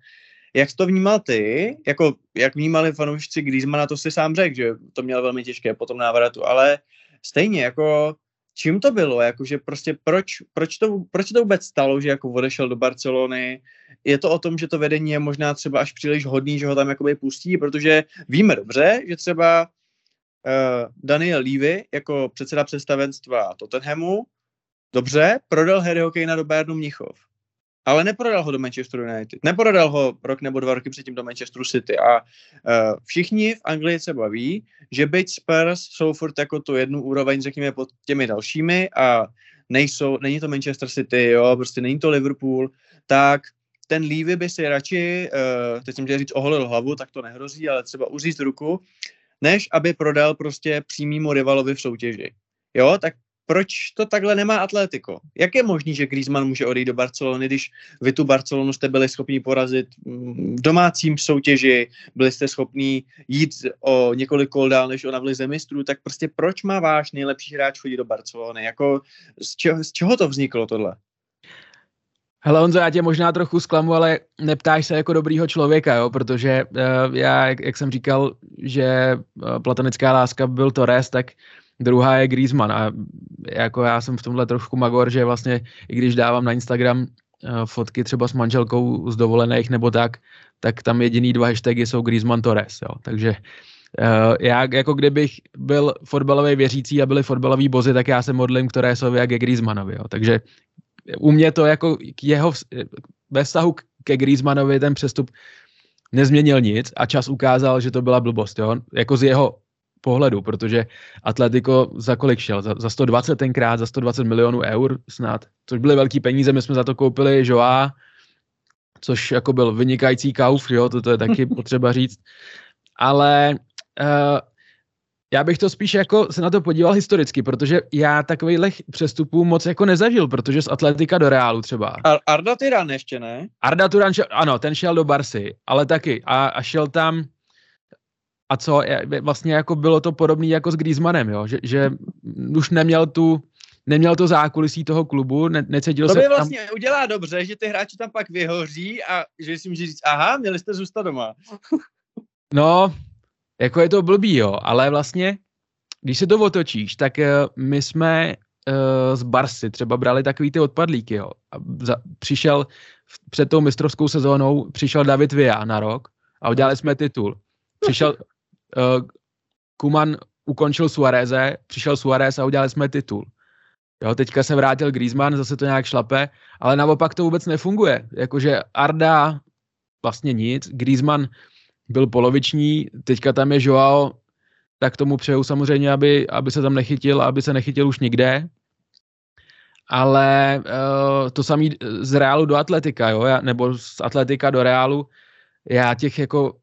jak to vnímal ty? Jako, jak vnímali fanoušci Griezmana, to si sám řekl, že to měl velmi těžké po tom návratu, ale stejně, jako čím to bylo, jakože prostě proč, proč, to, proč to vůbec stalo, že jako odešel do Barcelony, je to o tom, že to vedení je možná třeba až příliš hodný, že ho tam jakoby pustí, protože víme dobře, že třeba uh, Daniel Levy jako předseda představenstva Tottenhamu dobře, prodal Harryho Kanea do Bayernu Mnichov ale neprodal ho do Manchester United. Neprodal ho rok nebo dva roky předtím do Manchesteru City a uh, všichni v Anglii se baví, že byť Spurs jsou furt jako tu jednu úroveň, řekněme, pod těmi dalšími a nejsou, není to Manchester City, jo, prostě není to Liverpool, tak ten Levy by si radši, uh, teď jsem chtěl říct oholil hlavu, tak to nehrozí, ale třeba uříct ruku, než aby prodal prostě přímýmu rivalovi v soutěži. Jo, tak proč to takhle nemá Atletico? Jak je možný, že Griezmann může odejít do Barcelony, když vy tu Barcelonu jste byli schopni porazit v domácím soutěži, byli jste schopni jít o několik kol dál, než ona v lize mistrů, tak prostě proč má váš nejlepší hráč chodit do Barcelony? Jako, z, čeho, z čeho to vzniklo tohle? Hele Honzo, já tě možná trochu zklamu, ale neptáš se jako dobrýho člověka, jo? protože uh, já, jak, jak jsem říkal, že uh, platonická láska byl Torres, tak druhá je Griezmann a jako já jsem v tomhle trošku magor, že vlastně i když dávám na Instagram uh, fotky třeba s manželkou z dovolených nebo tak, tak tam jediný dva hashtagy jsou Griezmann Torres, jo. takže uh, já jako kdybych byl fotbalový věřící a byli fotbaloví bozy, tak já se modlím k Torresovi a ke Griezmannovi, jo. takže u mě to jako k jeho, ve vztahu ke Griezmannovi ten přestup nezměnil nic a čas ukázal, že to byla blbost, jo? jako z jeho pohledu, protože Atletico za kolik šel? Za, za 120 tenkrát, za 120 milionů eur snad, což byly velký peníze, my jsme za to koupili Joa, což jako byl vynikající kauf, jo, to, to je taky potřeba říct, ale uh, já bych to spíš jako se na to podíval historicky, protože já takovýchhle přestupů moc jako nezažil, protože z Atletika do Reálu třeba. Ar- Arda Tyran ještě ne? Arda Turan šel, ano, ten šel do Barsy, ale taky. A, a šel tam, a co, vlastně jako bylo to podobné jako s Griezmannem, jo? Že, že už neměl tu, neměl to zákulisí toho klubu, ne, necítil to se by tam... vlastně udělá dobře, že ty hráči tam pak vyhoří a že si může říct, aha, měli jste zůstat doma. No, jako je to blbý, jo, ale vlastně, když se to otočíš, tak uh, my jsme uh, z Barsy třeba brali takový ty odpadlíky, jo. A za, přišel v, před tou mistrovskou sezónou, přišel David Villa na rok a udělali jsme titul. Přišel Kuman ukončil Suareze, přišel Suarez a udělali jsme titul. Jo, teďka se vrátil Griezmann, zase to nějak šlape, ale naopak to vůbec nefunguje. Jakože Arda vlastně nic, Griezmann byl poloviční, teďka tam je Joao, tak tomu přeju samozřejmě, aby, aby se tam nechytil, aby se nechytil už nikde. Ale uh, to samý z Reálu do Atletika, jo, já, nebo z Atletika do Reálu, já těch jako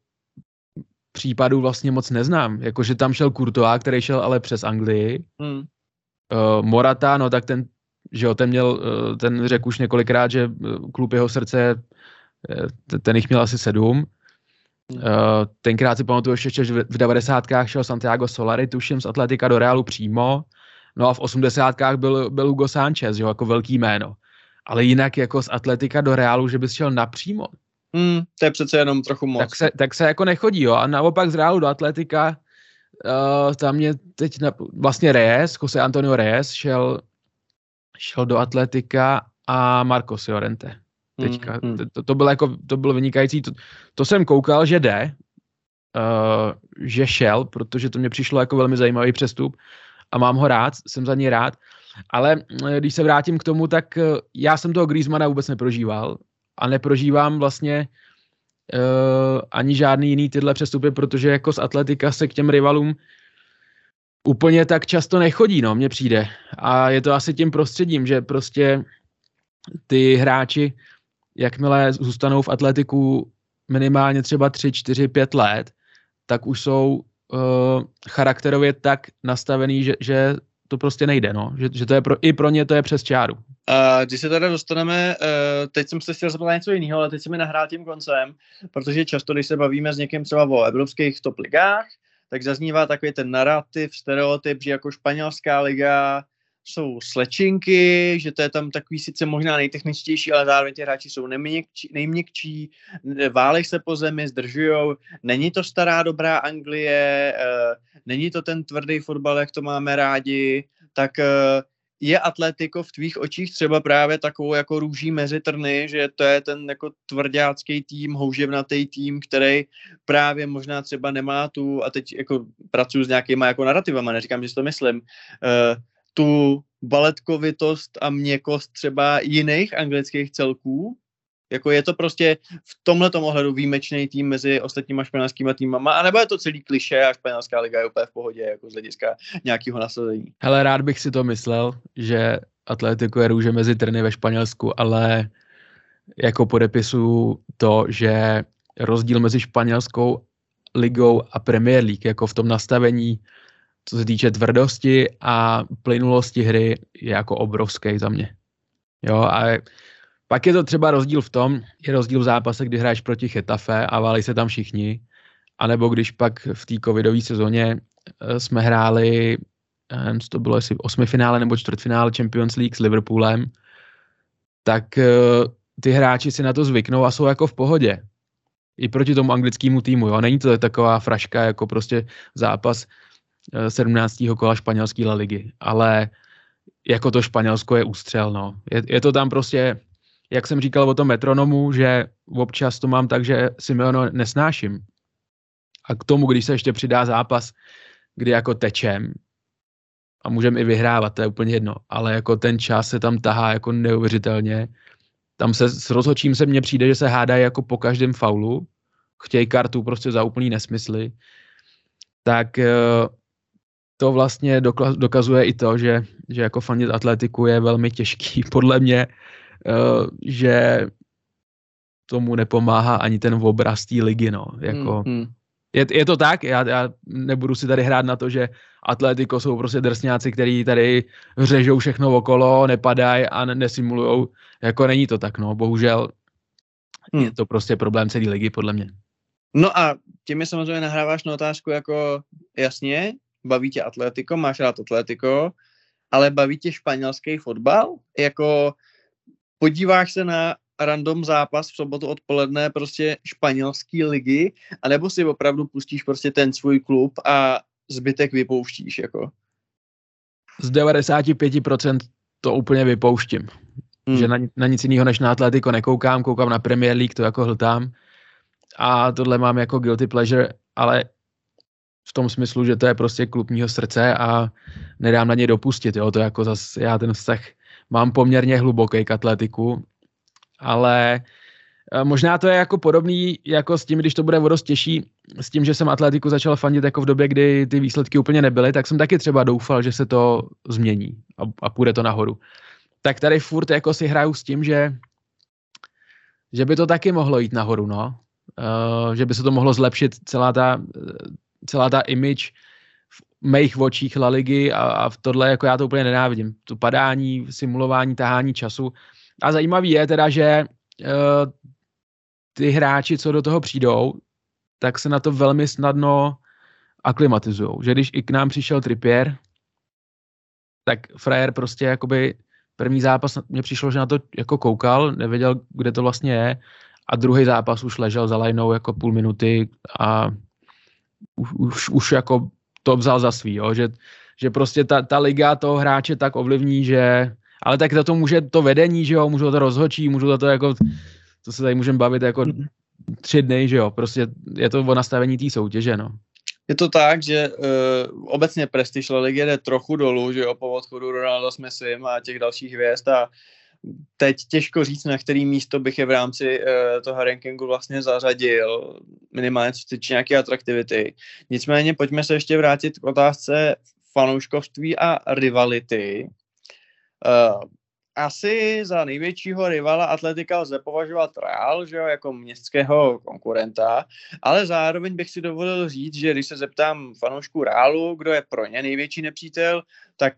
případů vlastně moc neznám. Jakože tam šel Courtois, který šel ale přes Anglii. Hmm. Uh, Morata, no tak ten, že jo, ten měl, uh, ten řekl už několikrát, že uh, klub jeho srdce, uh, ten jich měl asi sedm. Uh, tenkrát si pamatuju ještě, že v 90. šel Santiago Solari, tuším, z Atletika do Realu přímo. No a v 80. byl, byl Hugo Sanchez, jo, jako velký jméno. Ale jinak jako z Atletika do Realu, že bys šel napřímo, Hmm, to je přece jenom trochu moc. tak se, tak se jako nechodí, jo. A naopak z Realu do Atletika, uh, tam mě teď na, vlastně Reyes, Jose Antonio Reyes šel, šel do Atletika a Marcos Llorente. Teďka, Hmm, hmm. to, to, bylo jako, to bylo vynikající, to, to jsem koukal, že jde, uh, že šel, protože to mě přišlo jako velmi zajímavý přestup a mám ho rád, jsem za něj rád, ale eh, když se vrátím k tomu, tak já jsem toho Griezmana vůbec neprožíval a neprožívám vlastně uh, ani žádný jiný tyhle přestupy, protože jako z Atletika se k těm rivalům úplně tak často nechodí, no, mně přijde. A je to asi tím prostředím, že prostě ty hráči, jakmile zůstanou v atletiku minimálně třeba 3, 4, 5 let, tak už jsou uh, charakterově tak nastavený, že, že to prostě nejde, no. Že, že to je pro, i pro ně to je přes čáru. A když se teda dostaneme, uh, teď jsem se chtěl zeptat něco jiného, ale teď se mi nahrál tím koncem, protože často, když se bavíme s někým třeba o evropských top ligách, tak zaznívá takový ten narrativ, stereotyp, že jako španělská liga jsou slečinky, že to je tam takový sice možná nejtechničtější, ale zároveň ti hráči jsou nejměkčí, nejměkčí válej se po zemi, zdržujou. Není to stará dobrá Anglie, uh, není to ten tvrdý fotbal, jak to máme rádi, tak uh, je Atletico v tvých očích třeba právě takovou jako růží mezi trny, že to je ten jako tvrdácký tým, houževnatý tým, který právě možná třeba nemá tu, a teď jako pracuji s nějakýma jako narrativama, neříkám, že si to myslím, uh, tu baletkovitost a měkost třeba jiných anglických celků, jako je to prostě v tomhle ohledu výjimečný tým mezi ostatníma španělskými týmama, anebo je to celý kliše a španělská liga je úplně v pohodě, jako z hlediska nějakého nasazení. Hele, rád bych si to myslel, že Atletico je růže mezi trny ve Španělsku, ale jako podepisu to, že rozdíl mezi španělskou ligou a Premier League, jako v tom nastavení, co se týče tvrdosti a plynulosti hry, je jako obrovský za mě. Jo, a pak je to třeba rozdíl v tom, je rozdíl v zápase, kdy hraješ proti Chetafe a válí se tam všichni, anebo když pak v té covidové sezóně eh, jsme hráli, co to bylo, jestli osmifinále nebo čtvrtfinále Champions League s Liverpoolem, tak eh, ty hráči si na to zvyknou a jsou jako v pohodě. I proti tomu anglickému týmu, jo. Není to taková fraška jako prostě zápas eh, 17. kola španělské La ligy, ale jako to Španělsko je ústřel, no. Je, je to tam prostě, jak jsem říkal o tom metronomu, že občas to mám tak, že Simeono nesnáším. A k tomu, když se ještě přidá zápas, kdy jako tečem a můžeme i vyhrávat, to je úplně jedno, ale jako ten čas se tam tahá jako neuvěřitelně. Tam se s rozhodčím se mně přijde, že se hádají jako po každém faulu, chtějí kartu prostě za úplný nesmysly, tak eh, to vlastně dokla- dokazuje i to, že, že jako fanit atletiku je velmi těžký, podle mě, eh, že tomu nepomáhá ani ten obraz té ligy, no. Jako, Hmm, hmm. je, je to tak, já, já nebudu si tady hrát na to, že Atletico jsou prostě drsňáci, který tady řežou všechno okolo, nepadají a ne- nesimulujou. Jako není to tak, no, bohužel Hmm. je to prostě problém celé ligy, podle mě. No a tím mi samozřejmě nahráváš na otázku jako jasně, baví tě Atletico, máš rád Atletico, ale baví tě španělský fotbal? Jako podíváš se na random zápas v sobotu odpoledne prostě španělský ligy, anebo si opravdu pustíš prostě ten svůj klub a zbytek vypouštíš, jako? Z 95% to úplně vypouštím. Hmm. Že na, na nic jiného než na Atletico nekoukám, koukám na Premier League, to jako hltám. A tohle mám jako guilty pleasure, ale v tom smyslu, že to je prostě klub mýho srdce a nedám na ně dopustit, jo, to jako zas, já ten vztah mám poměrně hluboký k atletiku, ale eh, možná to je jako podobný jako s tím, když to bude o dost těžší, s tím, že jsem atletiku začal fandit jako v době, kdy ty výsledky úplně nebyly, tak jsem taky třeba doufal, že se to změní a, a půjde to nahoru. Tak tady furt jako si hraju s tím, že že by to taky mohlo jít nahoru, no. Uh, že by se to mohlo zlepšit celá ta, celá ta image v mých očích La Ligy a, a v tohle jako já to úplně nenávidím. To padání, simulování, tahání času. A zajímavý je teda, že uh, ty hráči, co do toho přijdou, tak se na to velmi snadno aklimatizují. Že když i k nám přišel Trippier, tak frajer prostě jakoby první zápas mě přišlo, že na to jako koukal, nevěděl, kde to vlastně je a druhý zápas už ležel za lajnou jako půl minuty a už, už, už jako to vzal za svý, jo? Že, že prostě ta, ta liga toho hráče tak ovlivní, že ale tak za to může to vedení, že jo, můžou to rozhočí, můžou za to jako, to se tady můžeme bavit jako mhm. tři dny, že jo, prostě je to o nastavení té soutěže, no. Je to tak, že uh, obecně prestiž La Ligy jde trochu dolů, že jo, po odchodu Ronaldo s Messim a těch dalších hvězd a teď těžko říct, na který místo bych je v rámci uh, toho rankingu vlastně zařadil, minimálně co týče nějaké atraktivity. Nicméně pojďme se ještě vrátit k otázce fanouškovství a rivality. Uh, asi za největšího rivala Atletika lze považovat Real, že jo, jako městského konkurenta, ale zároveň bych si dovolil říct, že když se zeptám fanoušků Realu, kdo je pro ně největší nepřítel, tak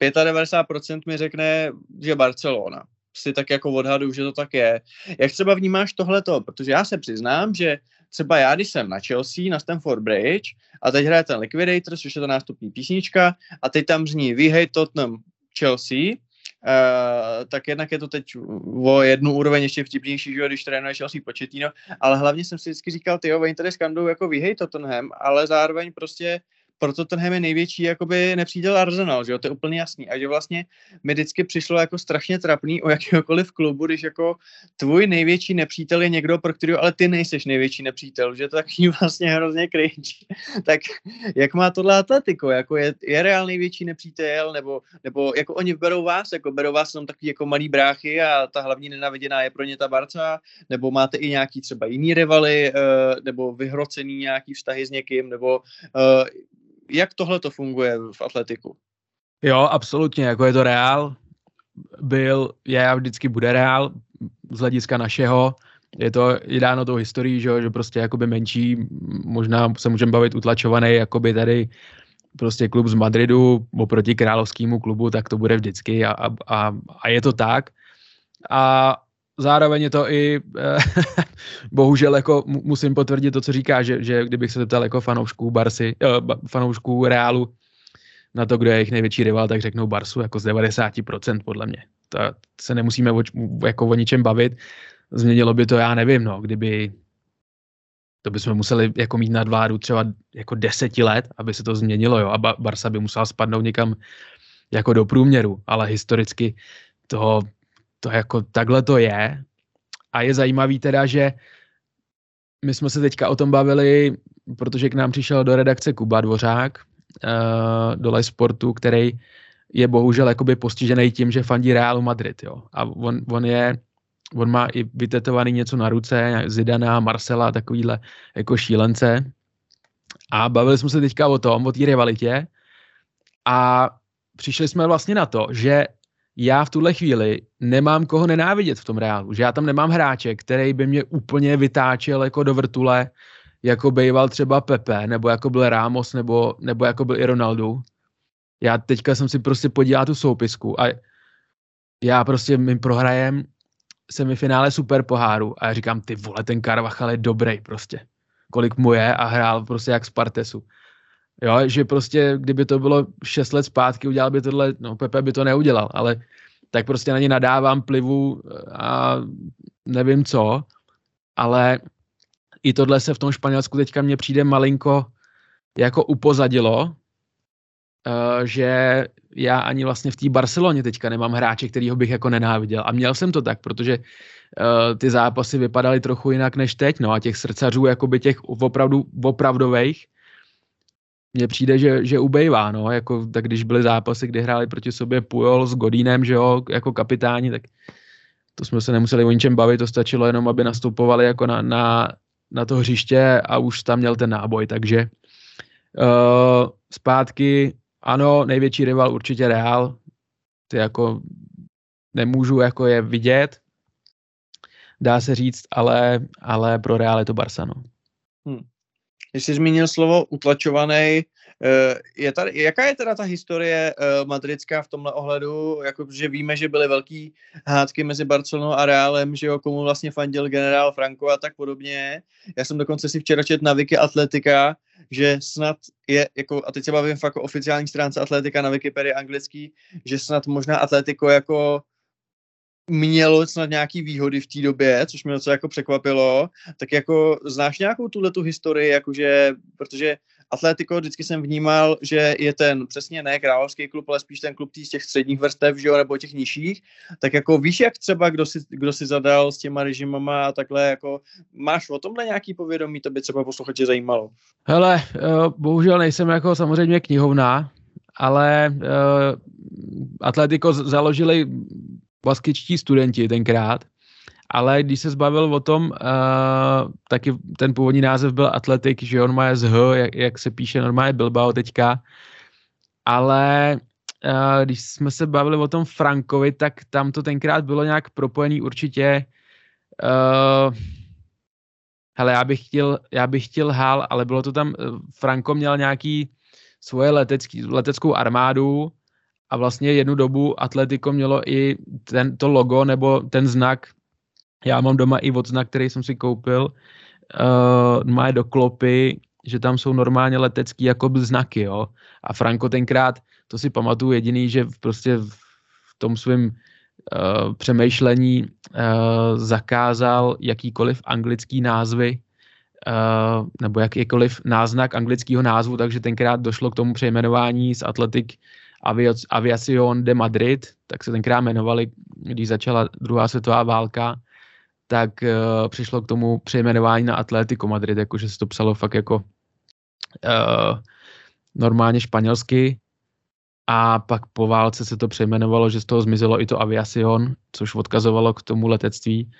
95% mi řekne, že Barcelona. Si tak jako odhadu, že to tak je. Jak třeba vnímáš tohleto? Protože já se přiznám, že třeba já, když jsem na Chelsea, na Stamford Bridge, a teď hraje ten Liquidator, což je ta nástupní písnička, a teď tam zní We hate Tottenham Chelsea, Uh, tak jednak je to teď o jednu úroveň ještě vtipnější, že když trénuje Chelsea Pochettino, ale hlavně jsem si vždycky říkal, ty oni tady skandou jako vyhej Tottenham, ale zároveň prostě proto tenhle je největší jakoby nepřítel Arsenal, že jo, to je úplně jasný. A že vlastně mi vždycky přišlo jako strašně trapný o jakéhokoliv klubu, když jako tvůj největší nepřítel je někdo, pro kterého ale ty nejseš největší nepřítel, že? To taky vlastně hrozně cringe. tak jak má tohle atletiko, jako je, je reál největší nepřítel, nebo, nebo jako oni berou vás, jako berou vás jenom takový jako malý bráchy a ta hlavní nenaviděná je pro ně ta Barca, nebo máte i nějaký třeba jiný rivaly, uh, nebo vyhrocený nějaký vztahy s někým, nebo uh, jak tohle to funguje v atletiku? Jo, absolutně, jako je to reál, byl, je a vždycky bude reál z hlediska našeho, je to je dáno tou historií, že, že prostě jakoby menší, možná se můžeme bavit utlačovaný, jakoby tady prostě klub z Madridu oproti královskému klubu, tak to bude vždycky a, a, a je to tak. A zároveň je to i, eh, bohužel jako musím potvrdit to, co říká, že, že kdybych se zeptal jako fanoušků Barsy, eh, fanoušků Reálu na to, kdo je jejich největší rival, tak řeknou Barsu jako z 90% podle mě. To se nemusíme o, jako o ničem bavit. Změnilo by to, já nevím, no, kdyby to bychom museli jako mít nadvádu třeba jako deseti let, aby se to změnilo, jo, a Barsa by musela spadnout někam jako do průměru, ale historicky toho to jako takhle to je. A je zajímavý teda, že my jsme se teďka o tom bavili, protože k nám přišel do redakce Kuba Dvořák, uh, do Live Sportu, který je bohužel jakoby postižený tím, že fandí Realu Madrid, jo. A on, on je, on má i vytetovaný něco na ruce, Zidana, Marcela, takovýhle jako šílence. A bavili jsme se teďka o tom, o té rivalitě. A přišli jsme vlastně na to, že já v tuhle chvíli nemám koho nenávidět v tom reálu, že já tam nemám hráče, který by mě úplně vytáčel jako do vrtule, jako býval třeba Pepe, nebo jako byl Ramos, nebo, nebo jako byl i Ronaldo. Já teďka jsem si prostě podíval tu soupisku a já prostě my prohrajem semifinále super poháru a já říkám, ty vole, ten Carvachal je dobrý prostě. Kolik mu je a hrál prostě jak Spartesu. Jo, že prostě, kdyby to bylo 6 let zpátky, udělal by tohle, no Pepe by to neudělal, ale tak prostě na ně nadávám plivu a nevím co, ale i tohle se v tom Španělsku teďka mně přijde malinko jako upozadilo, eh, že já ani vlastně v té Barceloně teďka nemám hráče, kterýho bych jako nenáviděl. A měl jsem to tak, protože uh, ty zápasy vypadaly trochu jinak než teď, no a těch srdcařů, jakoby těch opravdu opravdových, mně přijde, že, že ubejvá, no, jako, tak když byly zápasy, kdy hráli proti sobě Pujol s Godínem, že jo, jako kapitáni, tak to jsme se nemuseli o ničem bavit, to stačilo jenom, aby nastupovali jako na, na, na to hřiště a už tam měl ten náboj, takže uh, zpátky, ano, největší rival určitě Real, ty jako nemůžu jako je vidět, dá se říct, ale, ale pro Real je to Barca, no. Hmm. Jsi zmínil slovo utlačovaný, je tady, jaká je teda ta historie uh, madridská v tomhle ohledu, jako, že víme, že byly velký hádky mezi Barcelonou a Realem, že jo, komu vlastně fandil generál Franco a tak podobně. Já jsem dokonce si včera čet na Wiki Atletika, že snad je, jako, a teď se bavím fakt o oficiální stránce Atletika na Wikipedii anglický, že snad možná Atletico jako mělo snad nějaký výhody v té době, což mě docela jako překvapilo, tak jako znáš nějakou tuhle tu historii, jakože, protože Atletico vždycky jsem vnímal, že je ten přesně ne královský klub, ale spíš ten klub z těch středních vrstev, že jo, nebo těch nižších, tak jako víš, jak třeba kdo si, kdo si zadal s těma režimama a takhle, jako máš o tomhle nějaký povědomí, to by třeba posluchače zajímalo. Hele, eh, bohužel nejsem jako samozřejmě knihovná, ale uh, Atletico založili baskičtí studenti tenkrát, ale když se zbavil o tom, uh, taky ten původní název byl Atletik, že on má z H, jak, jak se píše normálně Bilbao teďka, ale uh, když jsme se bavili o tom Frankovi, tak tam to tenkrát bylo nějak propojený určitě. Uh, hele, já bych chtěl, já bych chtěl hál, ale bylo to tam, Franko měl nějaký svoje letecký, leteckou armádu a vlastně jednu dobu Atletico mělo i ten, to logo nebo ten znak, já mám doma i odznak, který jsem si koupil, uh, má do klopy, že tam jsou normálně letecký jako znaky, jo. A Franco tenkrát, to si pamatuju jediný, že prostě v tom svém uh, přemýšlení uh, zakázal jakýkoliv anglický názvy uh, nebo jakýkoliv náznak anglického názvu, takže tenkrát došlo k tomu přejmenování z Atletic Aviación de Madrid, tak se tenkrát jmenovali, když začala druhá světová válka, tak uh, přišlo k tomu přejmenování na Atletico Madrid, jakože se to psalo fakt jako uh, normálně španělsky a pak po válce se to přejmenovalo, že z toho zmizelo i to Aviación, což odkazovalo k tomu letectví,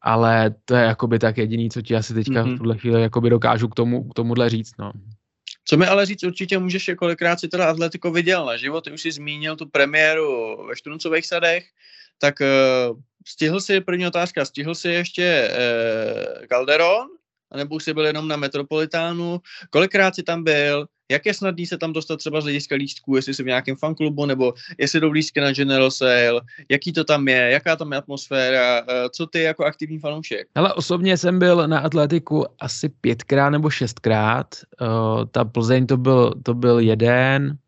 ale to je jakoby tak jediný, co ti asi teďka mm-hmm. v tuhle chvíli jakoby dokážu k, tomu, k tomuhle říct, no. Co mi ale říct určitě můžeš, kolikrát si teda Atletico viděl na život, ty už si zmínil tu premiéru ve Štruncových sadech, tak uh, stihl si, první otázka, stihl si ještě uh, Calderon, nebo už jsi byl jenom na Metropolitánu, kolikrát jsi tam byl, jak je snadný se tam dostat třeba z hlediska lístků, jestli jsi v nějakém fanklubu, nebo jestli jdou lístky na General Sale, jaký to tam je, jaká tam je atmosféra, eh, co ty jako aktivní fanoušek? Ale osobně jsem byl na Atletiku asi pětkrát nebo šestkrát, uh, ta Plzeň to byl, to byl jeden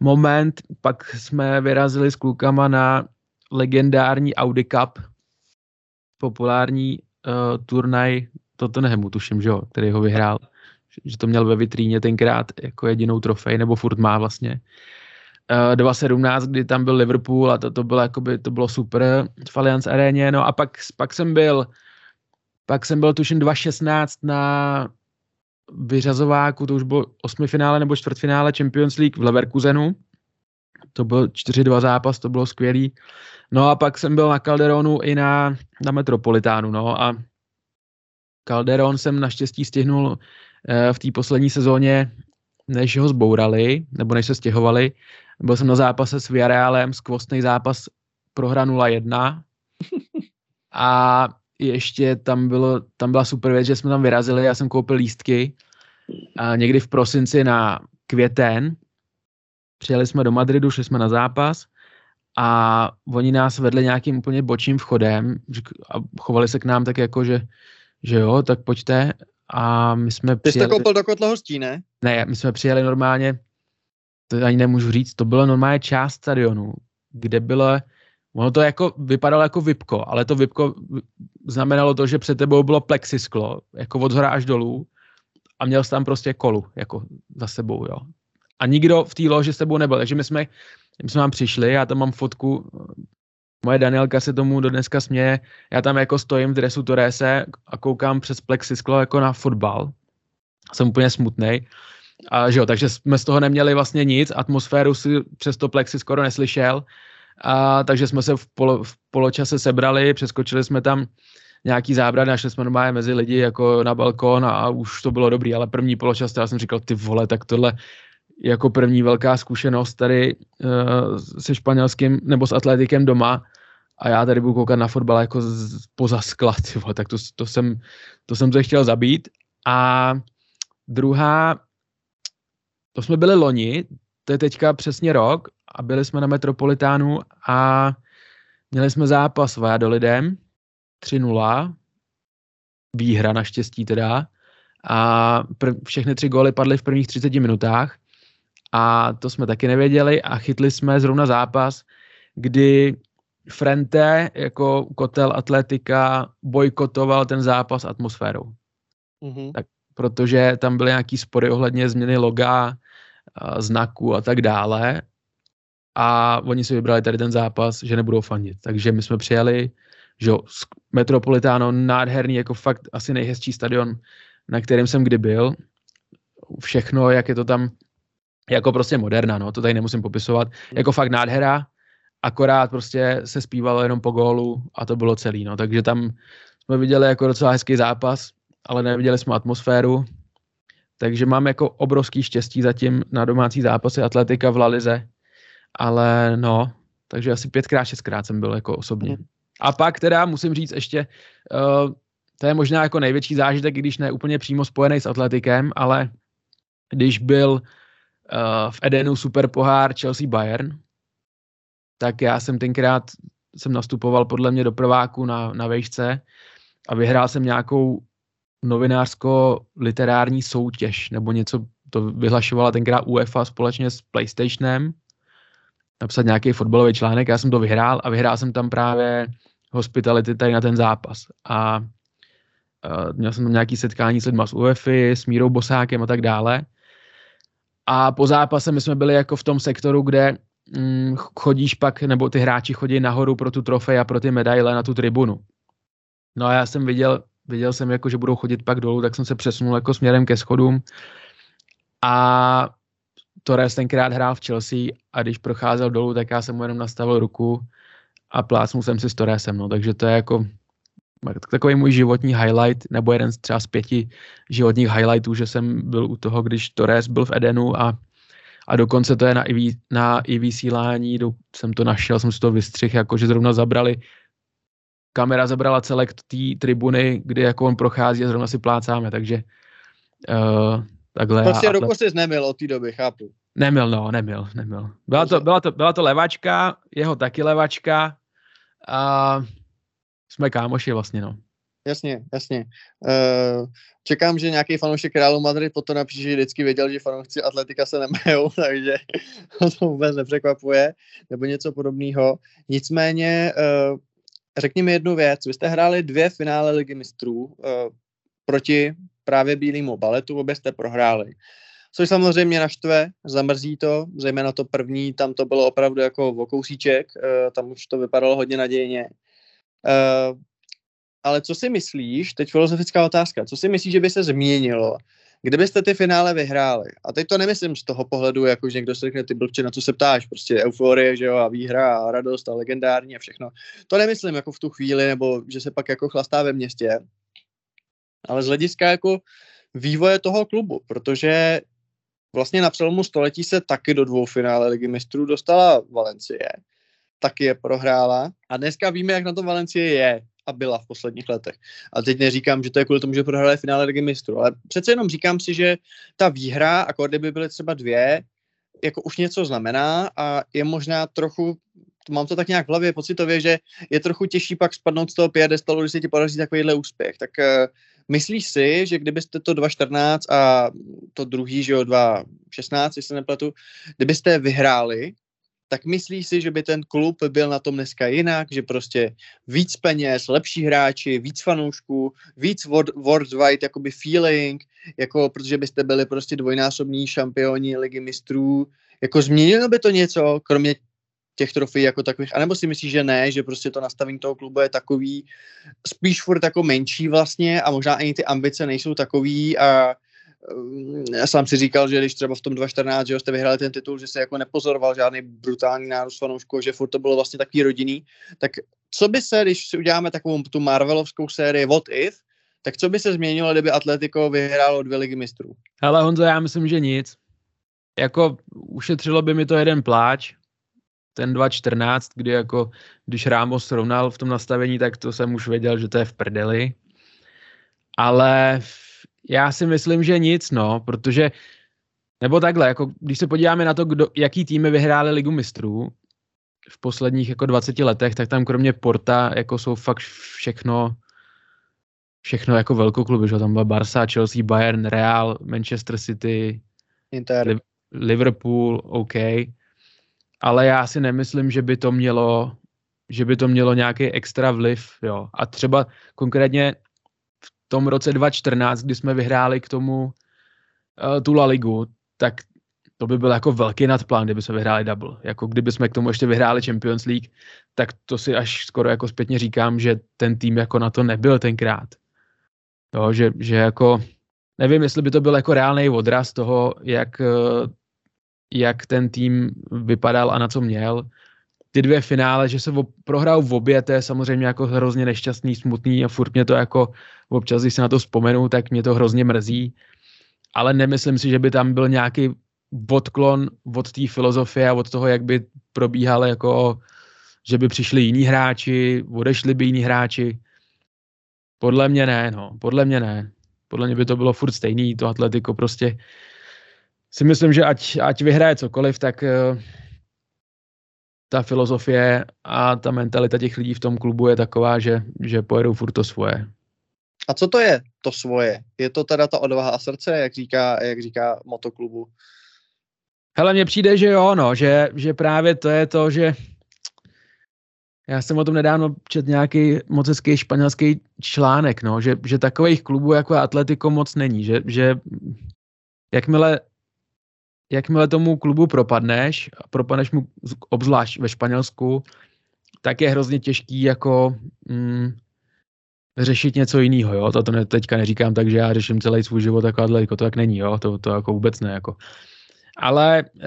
moment, pak jsme vyrazili s klukama na legendární Audi Cup, populární uh, turnaj Tottenhamu, tuším, že jo, který ho vyhrál že to měl ve vitríně tenkrát jako jedinou trofej, nebo furt má vlastně. Uh, eh, 2017, kdy tam byl Liverpool a to, to bylo, jakoby, to bylo super v Allianz aréně, no a pak, pak jsem byl pak jsem byl tuším 2016 na vyřazováku, to už bylo osmifinále nebo čtvrtfinále Champions League v Leverkusenu. To byl 4-2 zápas, to bylo skvělý. No a pak jsem byl na Calderonu i na, na Metropolitánu, no a Calderon jsem naštěstí stihnul v té poslední sezóně, než ho zbourali, nebo než se stěhovali. Byl jsem na zápase s Villarrealem, skvostný zápas prohra 0-1 a ještě tam, bylo, tam byla super věc, že jsme tam vyrazili, já jsem koupil lístky a někdy v prosinci na květen. Přijeli jsme do Madridu, šli jsme na zápas a oni nás vedli nějakým úplně bočním vchodem a chovali se k nám tak jako, že, že jo, tak pojďte a my jsme Ty přijeli... jsi to koupil do kotla hostí, ne? Ne, my jsme přijeli normálně, to ani nemůžu říct, to bylo normálně část stadionu, kde bylo, ono to jako vypadalo jako vypko, ale to vypko znamenalo to, že před tebou bylo plexisklo, jako od zhora až dolů a měl jsi tam prostě kolu, jako za sebou, jo. A nikdo v té loži s tebou nebyl, takže my jsme, my jsme tam přišli, já tam mám fotku, Moje Danielka se tomu do dneska směje. Já tam jako stojím v dresu Torese a koukám přes plexisklo jako na fotbal. Jsem úplně smutný. A že jo, takže jsme z toho neměli vlastně nic, atmosféru si přes to plexi skoro neslyšel, a, takže jsme se v, polo, v poločase sebrali, přeskočili jsme tam nějaký zábrany, našli jsme normálně mezi lidi jako na balkon a, a už to bylo dobrý, ale první poločas, já jsem říkal, ty vole, tak tohle jako první velká zkušenost tady uh, se španělským nebo s atletikem doma a já tady budu koukat na fotbal jako z, poza skla, ty vole, tak to, to, jsem, to jsem se chtěl zabít. A druhá, to jsme byli loni, to je teďka přesně rok a byli jsme na Metropolitánu a měli jsme zápas s lidem 3-0, výhra naštěstí teda, a prv, všechny tři góly padly v prvních 30 minutách a to jsme taky nevěděli a chytli jsme zrovna zápas, kdy Frente jako kotel atletika bojkotoval ten zápas atmosférou. Mm-hmm. Tak, protože tam byly nějaký spory ohledně změny loga, znaku a tak dále a oni si vybrali tady ten zápas, že nebudou fandit. Takže my jsme přijeli, že Metropolitano, nádherný, jako fakt asi nejhezčí stadion, na kterém jsem kdy byl. Všechno, jak je to tam, jako prostě moderna, no, to tady nemusím popisovat. Jako fakt nádhera, akorát prostě se zpívalo jenom po gólu a to bylo celý, no. Takže tam jsme viděli jako docela hezký zápas, ale neviděli jsme atmosféru, takže mám jako obrovský štěstí zatím na domácí zápasy atletika v Lalize, ale no, takže asi pětkrát, šestkrát jsem byl jako osobně. Mm. A pak teda musím říct ještě, uh, to je možná jako největší zážitek, když ne úplně přímo spojený s atletikem, ale když byl uh, v Edenu super pohár Chelsea Bayern, tak já jsem tenkrát jsem nastupoval podle mě do prváku na, na vejšce a vyhrál jsem nějakou novinářsko-literární soutěž, nebo něco, to vyhlašovala tenkrát UEFA společně s PlayStationem, napsat nějaký fotbalový článek, já jsem to vyhrál a vyhrál jsem tam právě hospitality tady na ten zápas. A uh, měl jsem tam nějaký setkání s lidma z UEFI, s Mírou Bosákem a tak dále. A po zápase my jsme byli jako v tom sektoru, kde mm, chodíš pak, nebo ty hráči chodí nahoru pro tu trofej a pro ty medaile na tu tribunu. No a já jsem viděl, viděl jsem jako, že budou chodit pak dolů, tak jsem se přesunul jako směrem ke schodům. A Torres tenkrát hrál v Chelsea a když procházel dolů, tak já jsem mu jenom nastavil ruku a plácnul jsem si s Torresem, no, takže to je jako takový můj životní highlight, nebo jeden z třeba z pěti životních highlightů, že jsem byl u toho, když Torres byl v Edenu a, a dokonce to je na i, na i vysílání, do, jsem to našel, jsem si to vystřihl, jako že zrovna zabrali kamera zabrala celek té tribuny, kdy jako on prochází a zrovna si plácáme, takže uh, takhle. Prostě a, ruku nemil od té doby, chápu. Nemil, no, nemil, nemil. Byla to, byla to, byla to levačka, jeho taky levačka a jsme kámoši vlastně, no. Jasně, jasně. Uh, čekám, že nějaký fanoušek Realu Madrid potom napíše, že vždycky věděl, že fanoušci Atletika se nemajou, takže to vůbec nepřekvapuje, nebo něco podobného. Nicméně uh, řekni mi jednu věc. Vy jste hráli dvě finále ligy mistrů uh, proti právě bílému baletu, obě jste prohráli. Což samozřejmě naštve, zamrzí to, zejména to první, tam to bylo opravdu jako o kousíček, uh, tam už to vypadalo hodně nadějně. Uh, ale co si myslíš, teď filozofická otázka, co si myslíš, že by se změnilo, kdybyste ty finále vyhráli, a teď to nemyslím z toho pohledu, jako že někdo se řekne, ty blbče, na co se ptáš, prostě euforie, že jo, a výhra a radost a legendární a všechno. To nemyslím jako v tu chvíli, nebo že se pak jako chlastá ve městě, ale z hlediska jako vývoje toho klubu, protože vlastně na přelomu století se taky do dvou finále ligy mistrů dostala Valencie, taky je prohrála a dneska víme, jak na to Valencie je a byla v posledních letech. A teď neříkám, že to je kvůli tomu, že prohráli finále Ligy mistrů, ale přece jenom říkám si, že ta výhra, a kdyby byly třeba dvě, jako už něco znamená a je možná trochu, mám to tak nějak v hlavě pocitově, že je trochu těžší pak spadnout z toho piedestalu, když se ti podaří takovýhle úspěch. Tak uh, myslíš si, že kdybyste to 2.14 a to druhý, že jo, 2.16, jestli se nepletu, kdybyste vyhráli, tak myslí si, že by ten klub byl na tom dneska jinak, že prostě víc peněz, lepší hráči, víc fanoušků, víc worldwide jakoby feeling, jako protože byste byli prostě dvojnásobní šampioni ligy mistrů, jako změnilo by to něco, kromě těch trofejí jako takových, anebo si myslíš, že ne, že prostě to nastavení toho klubu je takový, spíš furt jako menší vlastně a možná ani ty ambice nejsou takový a já sám si říkal, že když třeba v tom 2014, že jste vyhráli ten titul, že se jako nepozoroval žádný brutální nárůst fanoušků, že furt to bylo vlastně takový rodinný, tak co by se, když si uděláme takovou tu Marvelovskou sérii What If, tak co by se změnilo, kdyby Atletico vyhrálo dvě ligy mistrů? Hele Honzo, já myslím, že nic. Jako ušetřilo by mi to jeden pláč, ten 2.14, kdy jako, když Ramos srovnal v tom nastavení, tak to jsem už věděl, že to je v prdeli. Ale já si myslím, že nic, no, protože, nebo takhle, jako když se podíváme na to, kdo, jaký týmy vyhráli ligu mistrů v posledních jako 20 letech, tak tam kromě Porta jako jsou fakt všechno všechno jako velkokluby, že tam byla Barca, Chelsea, Bayern, Real, Manchester City, Inter. Liverpool, OK. Ale já si nemyslím, že by to mělo že by to mělo nějaký extra vliv, jo. A třeba konkrétně tom roce 2014, kdy jsme vyhráli k tomu uh, tu La Ligu, tak to by byl jako velký nadplán, kdyby jsme vyhráli double. Jako kdyby jsme k tomu ještě vyhráli Champions League, tak to si až skoro jako zpětně říkám, že ten tým jako na to nebyl tenkrát. Jo, že, že jako nevím, jestli by to byl jako reálný odraz toho, jak, eh, jak ten tým vypadal a na co měl. Ty dvě finále, že se v, prohrál v obě, to je samozřejmě jako hrozně nešťastný, smutný a furt mě to jako občas, když se na to vzpomenu, tak mě to hrozně mrzí. Ale nemyslím si, že by tam byl nějaký odklon od té filozofie a od toho, jak by probíhal jako, že by přišli jiní hráči, odešli by jiní hráči. Podle mě ne, no. Podle mě ne. Podle mě by to bylo furt stejný, to Atletico prostě si myslím, že ať, ať vyhraje cokoliv, tak uh, ta filozofie a ta mentalita těch lidí v tom klubu je taková, že, že pojedou furt to svoje. A co to je to svoje? Je to teda ta odvaha a srdce, jak říká, jak říká motoklubu? Hele, mně přijde, že jo, no, že, že právě to je to, že já jsem o tom nedávno čet nějaký moc hezký španělský článek, no, že, že takových klubů jako Atletico moc není, že, že jakmile, jakmile tomu klubu propadneš, propadneš mu obzvlášť ve Španělsku, tak je hrozně těžký jako mm, řešit něco jiného, jo, to, to ne, teďka neříkám tak, že já řeším celý svůj život jako Atletico, to tak není, jo, to, to jako vůbec ne, jako. Ale uh,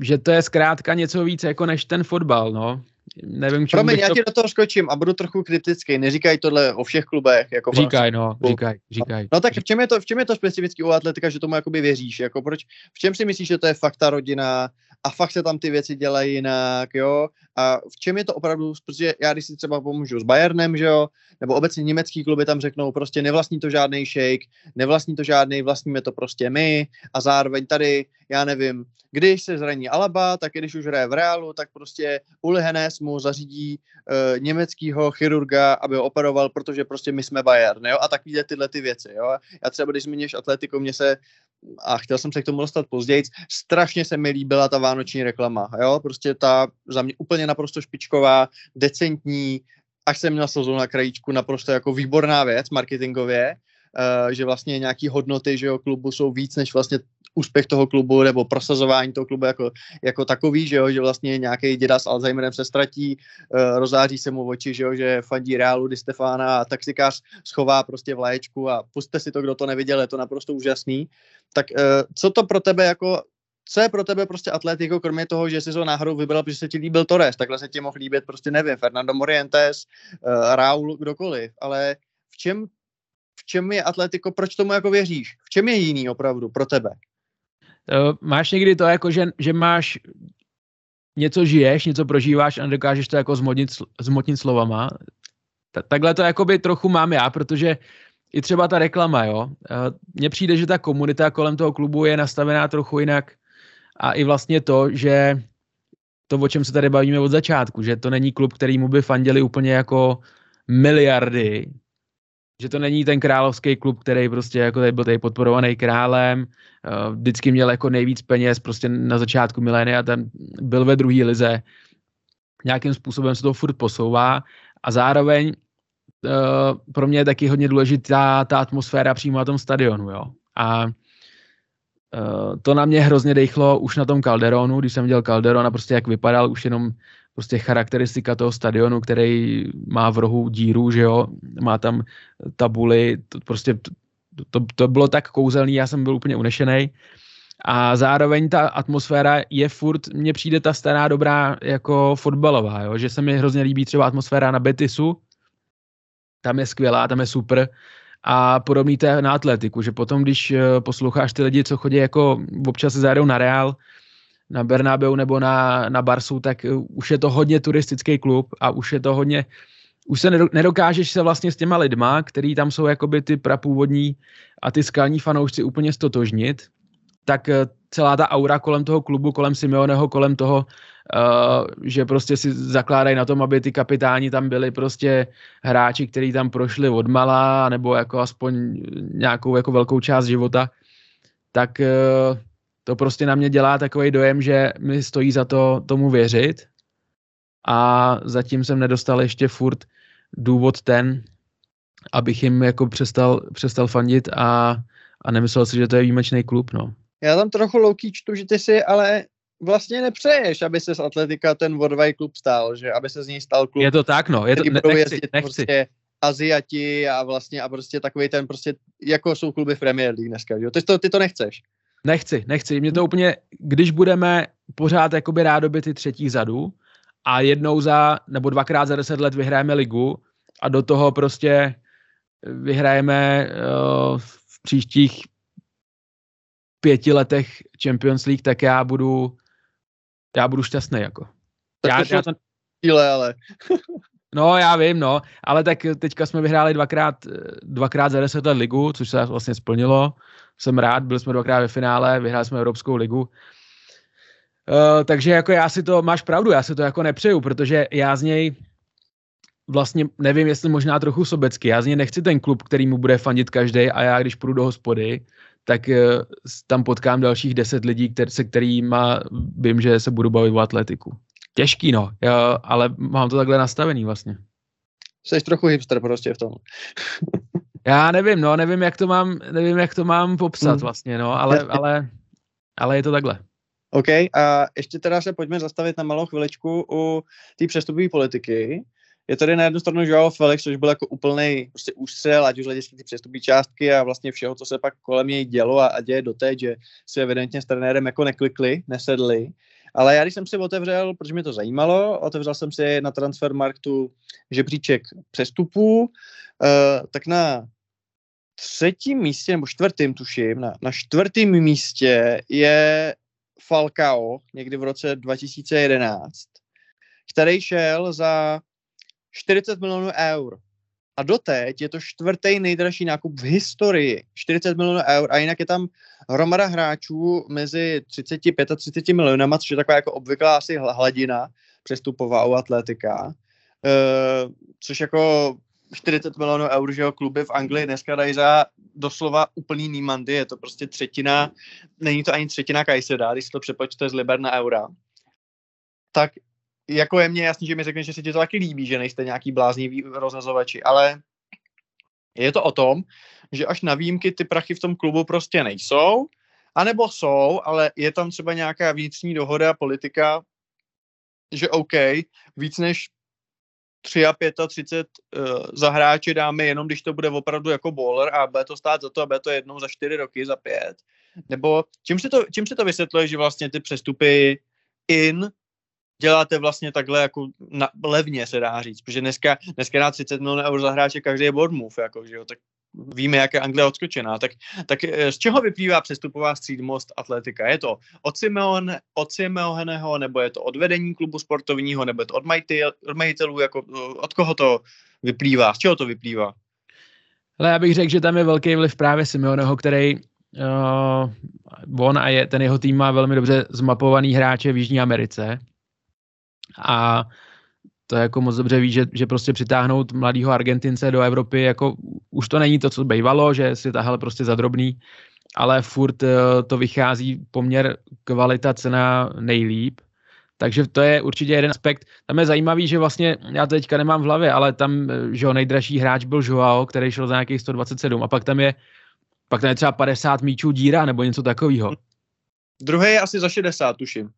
že to je zkrátka něco víc jako než ten fotbal, no nevím, čemu Promiň, já to... ti do toho skočím a budu trochu kritický. Neříkaj tohle o všech klubech. Jako říkaj, no, říkaj, říkaj. No tak v čem je to, v čem je to specifický u atletika, že tomu jakoby věříš? Jako proč, v čem si myslíš, že to je fakt ta rodina a fakt se tam ty věci dělají jinak, jo? A v čem je to opravdu, protože já když si třeba pomůžu s Bayernem, že jo, nebo obecně německý kluby tam řeknou, prostě nevlastní to žádný shake, nevlastní to žádný, vlastníme to prostě my a zároveň tady, já nevím, když se zraní Alaba, tak když už hraje v Reálu, tak prostě Uli Hennes mu zařídí uh, německýho chirurga, aby ho operoval, protože prostě my jsme Bayern, jo, a takovýhle tyhle ty věci, jo. Já třeba, když zmíníš atletiku, mě se a chtěl jsem se k tomu dostat později, strašně se mi líbila ta vánoční reklama, jo, prostě ta za mě úplně naprosto špičková, decentní, až jsem měl slzu na krajíčku, naprosto jako výborná věc marketingově, uh, že vlastně nějaký hodnoty, že jo, klubu jsou víc než vlastně úspěch toho klubu nebo prosazování toho klubu jako, jako takový, že jo, že vlastně nějaký děda s Alzheimerem se ztratí, uh, rozáří se mu oči, že jo, že fandí Reálu Di Stefana a taxikář schová prostě vlaječku a puste si to, kdo to neviděl, je to naprosto úžasný. Tak uh, co to pro tebe jako co je pro tebe prostě Atletico, kromě toho, že jsi ho náhodou vybral, protože se ti líbil Torres, takhle se ti mohl líbit prostě nevím, Fernando Morientes, uh, Raul, kdokoliv, ale v čem, v čem je Atletico, proč tomu jako věříš? V čem je jiný opravdu pro tebe? Uh, máš někdy to jako, že, že máš něco žiješ, něco prožíváš a nedokážeš to jako zmotnit, zmotnit slovama. Ta, takhle to jakoby trochu mám já, protože i třeba ta reklama, jo. Mně přijde, že ta komunita kolem toho klubu je nastavená trochu jinak a i vlastně to, že to, o čem se tady bavíme od začátku, že to není klub, který mu by fandili úplně jako miliardy, že to není ten královský klub, který prostě jako tady byl tady podporovaný králem, uh, vždycky měl jako nejvíc peněz prostě na začátku milénia, ten byl ve druhé lize, nějakým způsobem se to furt posouvá a zároveň uh, pro mě je taky hodně důležitá ta atmosféra přímo na tom stadionu, jo. A uh, to na mě hrozně dejchlo už na tom Calderonu, když jsem viděl Calderon a prostě jak vypadal, už jenom prostě charakteristika toho stadionu, který má v rohu díru, že jo, má tam tabuly, to prostě to, to bylo tak kouzelný, já jsem byl úplně unešený. A zároveň ta atmosféra je furt, mně přijde ta stará dobrá jako fotbalová, jo? že se mi hrozně líbí třeba atmosféra na Betisu, tam je skvělá, tam je super. A podobný to je na atletiku, že potom, když eh, posloucháš ty lidi, co chodí jako občas se zajedou na Real, na Bernabeu nebo na, na Barsu, tak uh, už je to hodně turistický klub a už je to hodně, už se nedo- nedokážeš se vlastně s těma lidma, který tam jsou jakoby ty prapůvodní a ty skalní fanoušci úplně stotožnit, tak uh, celá ta aura kolem toho klubu, kolem Simeoneho, kolem toho, uh, že prostě si zakládají na tom, aby ty kapitáni tam byli prostě hráči, kteří tam prošli od mala, nebo jako aspoň nějakou jako velkou část života, tak uh, to prostě na mě dělá takový dojem, že mi stojí za to tomu věřit a zatím jsem nedostal ještě furt důvod ten, abych jim jako přestal, přestal fandit a, a nemyslel si, že to je výjimečný klub, no. Já tam trochu louký čtu, že ty si ale vlastně nepřeješ, aby se z Atletika ten Vodvaj klub stál, že aby se z něj stal klub, Je to tak, no. Je to, ne, nechci, jezdit nechci. prostě Aziati a vlastně a prostě takový ten prostě, jako jsou kluby v Premier League dneska, že jo? Ty to, ty to nechceš. Nechci, nechci. Mě to úplně, když budeme pořád jakoby rádoby ty třetí zadu a jednou za, nebo dvakrát za deset let vyhrajeme ligu a do toho prostě vyhrajeme uh, v příštích pěti letech Champions League, tak já budu, já budu šťastný jako. Tak Já, to já to, Chvíle, ale no, já vím, no, ale tak teďka jsme vyhráli dvakrát, dvakrát za deset let ligu, což se vlastně splnilo. Jsem rád, byli jsme dvakrát ve finále, vyhráli jsme Evropskou ligu. Uh, takže jako já si to, máš pravdu, já si to jako nepřeju, protože já z něj vlastně nevím, jestli možná trochu sobecky, já z něj nechci ten klub, který mu bude fandit každý a já když půjdu do hospody, tak uh, tam potkám dalších deset lidí, kter, se kterými vím, že se budu bavit o atletiku. Těžký, no, jo, ale mám to takhle nastavený vlastně. jsi trochu hipster prostě v tom. Já nevím, no, nevím, jak to mám, nevím, jak to mám popsat Hmm. vlastně, no, ale, ale, ale je to takhle. OK, a ještě teda se pojďme zastavit na malou chviličku u té přestupové politiky. Je tady na jednu stranu Joao Felix, což byl jako úplný prostě ústřel, ať už hlediska ty přestupní částky a vlastně všeho, co se pak kolem něj dělo a, a děje doteď, že si evidentně s trenérem jako neklikli, nesedli. Ale já, když jsem si otevřel, protože mě to zajímalo, otevřel jsem si na Transfermarktu žebříček přestupů, uh, tak na třetím místě, nebo čtvrtým tuším, na, na čtvrtém místě je Falcao někdy v roce 2011, který šel za 40 milionů eur. A doteď je to čtvrtý nejdražší nákup v historii. 40 milionů eur a jinak je tam hromada hráčů mezi 35 a 30 milionama, což je taková jako obvyklá asi hla- hladina přestupová u atletika. E, což jako 40 milionů eur, že jo, kluby v Anglii dneska dají za doslova úplný nímandy, je to prostě třetina, není to ani třetina Kajseda, když si to přepočte z liber na eura. Tak jako je mně jasný, že mi řekneš, že se ti to taky líbí, že nejste nějaký bláznivý rozhazovači, ale je to o tom, že až na výjimky ty prachy v tom klubu prostě nejsou, anebo jsou, ale je tam třeba nějaká vnitřní dohoda, politika, že OK, víc než 3 a 35 uh, za hráče dáme jenom, když to bude opravdu jako bowler a bude to stát za to a bude to jednou za 4 roky, za 5. Nebo čím se to, čím se to vysvětluje, že vlastně ty přestupy in děláte vlastně takhle jako na, levně se dá říct, protože dneska, dneska na 30 milionů eur za hráče každý je Bournemouth, jako, že jo, tak víme, jak je Anglie odskočená, tak, tak eh, z čeho vyplývá přestupová střídmost atletika? Je to od, Simeon, od Simeoneho, nebo je to od vedení klubu sportovního, nebo je to od, majitel, od majitelů, jako, od koho to vyplývá, z čeho to vyplývá? Ale já bych řekl, že tam je velký vliv právě Simeoneho, který uh, on a je, ten jeho tým má velmi dobře zmapovaný hráče v Jižní Americe a to jako moc dobře ví, že, že prostě přitáhnout mladýho Argentince do Evropy, jako už to není to, co bývalo, že si tahal prostě za drobný, ale furt uh, to vychází poměr kvalita cena nejlíp. Takže to je určitě jeden aspekt. Tam je zajímavý, že vlastně, já to teďka nemám v hlavě, ale tam, eh, že jo, nejdražší hráč byl Joao, který šel za nějakých 127 a pak tam je pak tam je třeba 50 míčů díra nebo něco takového. Druhý je asi za 60, tuším.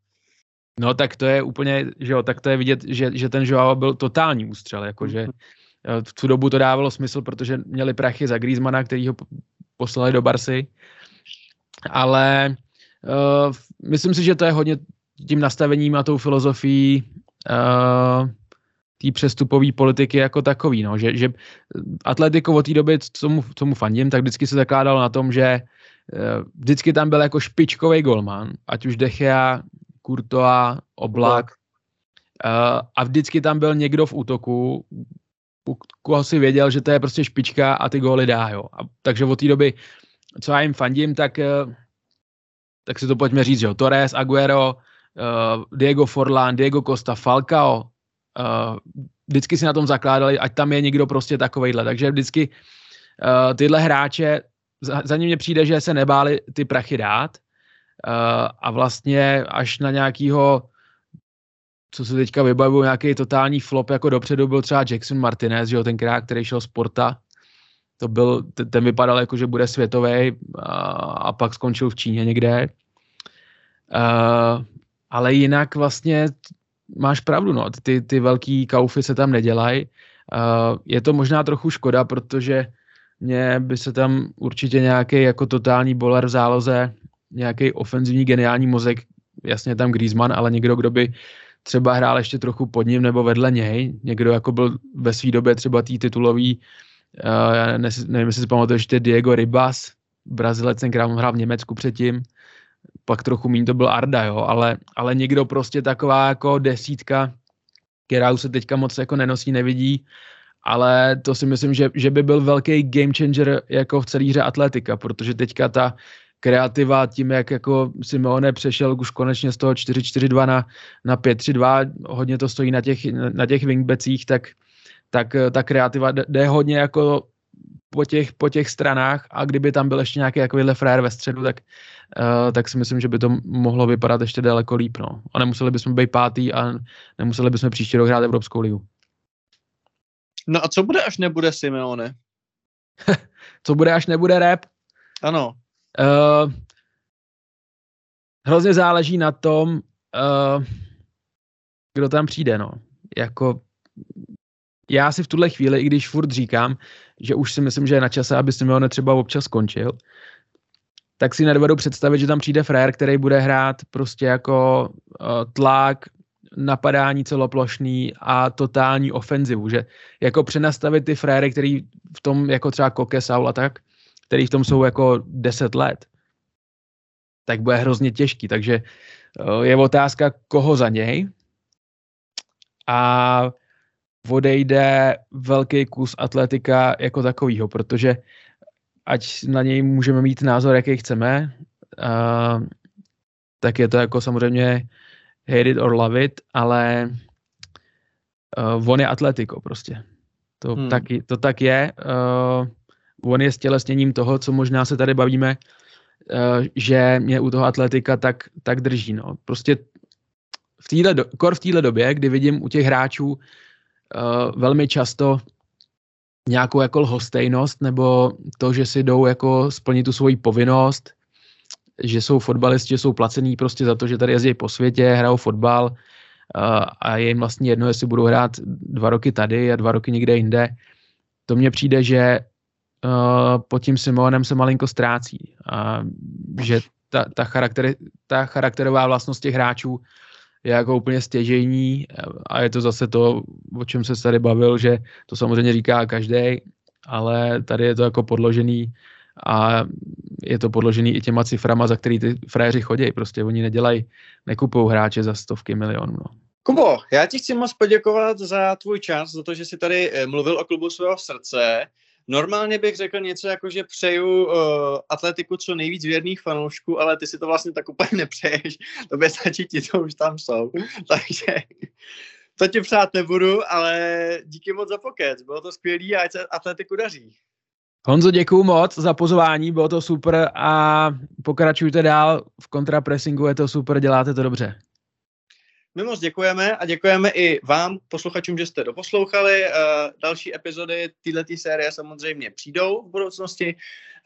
No tak to je úplně, že jo, tak to je vidět, že, že ten Joao byl totální ústřel, jakože Mhm. eh, v tu dobu to dávalo smysl, protože měli prachy za Griezmana, který ho poslali do Barsy. Ale uh, myslím si, že to je hodně tím nastavením a tou filozofií uh, té přestupové politiky jako takový, no, že, že Atletico od té doby, co mu, co mu fandím, tak vždycky se zakládalo na tom, že vždycky tam byl jako špičkový golman, ať už Dechea, Courtois, Oblak, uh, a vždycky tam byl někdo v útoku, u koho si věděl, že to je prostě špička a ty góly dá, jo. A, takže od té doby, co já jim fandím, tak, uh, tak si to pojďme říct, jo. Torres, Aguero, uh, Diego Forlán, Diego Costa, Falcao, uh, vždycky si na tom zakládali, ať tam je někdo prostě takovejhle. Takže vždycky uh, tyhle hráče, za, za ním mě přijde, že se nebáli ty prachy dát a vlastně až na nějakýho co se teďka vybavuju, nějaký totální flop jako dopředu byl třeba Jackson Martinez, že jo, tenkrát, který šel z Porta. To byl, ten vypadal jako, že bude světový a, a pak skončil v Číně někde. Uh, ale jinak vlastně máš pravdu, no, ty, ty velký kaufy se tam nedělají. Uh, je to možná trochu škoda, protože mě by se tam určitě nějaký jako totální boler v záloze, nějaký ofenzivní geniální mozek, jasně tam Griezmann, ale někdo, kdo by třeba hrál ještě trochu pod ním nebo vedle něj, někdo jako byl ve své době třeba tý titulový, uh, já ne, nevím, jestli si pamatuješ, ještě Diego Ribas, Brazilec, ten hrál v Německu předtím, pak trochu méně to byl Arda, jo, ale, ale někdo prostě taková jako desítka, která už se teďka moc jako nenosí, nevidí, ale to si myslím, že, že by byl velký game changer jako v celé hře atletika, protože teďka ta kreativa tím, jak jako Simeone přešel už konečně z toho 4-4-2 na, na 5-3-2, hodně to stojí na těch, na těch wingbacích, tak, tak ta kreativa jde hodně jako po těch, po těch stranách a kdyby tam byl ještě nějaký takovýhle frér ve středu, tak, uh, tak si myslím, že by to mohlo vypadat ještě daleko líp. No. A nemuseli bychom být pátý a nemuseli bychom příště dohrát Evropskou ligu. No a co bude, až nebude Simeone? co bude, až nebude rap? Ano. Uh, hrozně záleží na tom, uh, kdo tam přijde, no. Jako já si v tuhle chvíli, i když furt říkám, že už si myslím, že je na čase, aby Simeone třeba občas skončil, tak si nedovedu představit, že tam přijde frér, který bude hrát prostě jako uh, tlak, napadání celoplošný a totální ofenzivu, že jako přenastavit ty fréry, který v tom jako třeba Koke, Saul a tak, který v tom jsou jako 10 let, tak bude hrozně těžký, takže uh, je otázka, koho za něj a odejde velký kus atletika jako takovýho, protože ať na něj můžeme mít názor, jaký chceme, uh, tak je to jako samozřejmě hate it or love it, ale uh, on je atletiko prostě. To, hmm. tak, to tak je. Uh, on je stělesněním toho, co možná se tady bavíme, uh, že mě u toho atletika tak, tak drží. No. Prostě v týhle do, kor v téhle době, kdy vidím u těch hráčů uh, velmi často nějakou jako lhostejnost nebo to, že si jdou jako splnit tu svoji povinnost, že jsou fotbalisti, že jsou placený prostě za to, že tady jezdí po světě, hrajou fotbal uh, a je jim vlastně jedno, jestli budou hrát dva roky tady a dva roky někde jinde. To mně přijde, že uh, pod tím Simonem se malinko ztrácí a že ta, ta, charakter, ta charakterová vlastnost těch hráčů je jako úplně stěžejní a je to zase to, o čem se tady bavil, že to samozřejmě říká každý, ale tady je to jako podložený a je to podložený i těma ciframa, za který ty fréři chodí. Prostě oni nedělají, nekupují hráče za stovky milionů. No. Kubo, já ti chci moc poděkovat za tvůj čas, za to, že jsi tady eh, mluvil o klubu svého srdce. Normálně bych řekl něco jako, že přeju uh, atletiku co nejvíc věrných fanoušků, ale ty si to vlastně tak úplně nepřeješ. To by stačí ti, co už tam jsou. Takže to ti přát nebudu, ale díky moc za pokec. Bylo to skvělý a ať se atletiku daří. Honzo, děkuju moc za pozvání, bylo to super a pokračujte dál v kontrapressingu, je to super, děláte to dobře. My moc děkujeme a děkujeme i vám, posluchačům, že jste doposlouchali. Uh, další epizody této série samozřejmě přijdou v budoucnosti,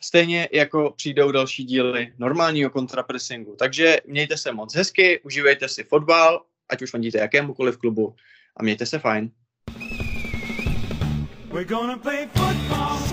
stejně jako přijdou další díly normálního kontrapressingu. Takže mějte se moc hezky, užívejte si fotbal, ať už fandíte jakémukoliv klubu a mějte se fajn. We're gonna play football.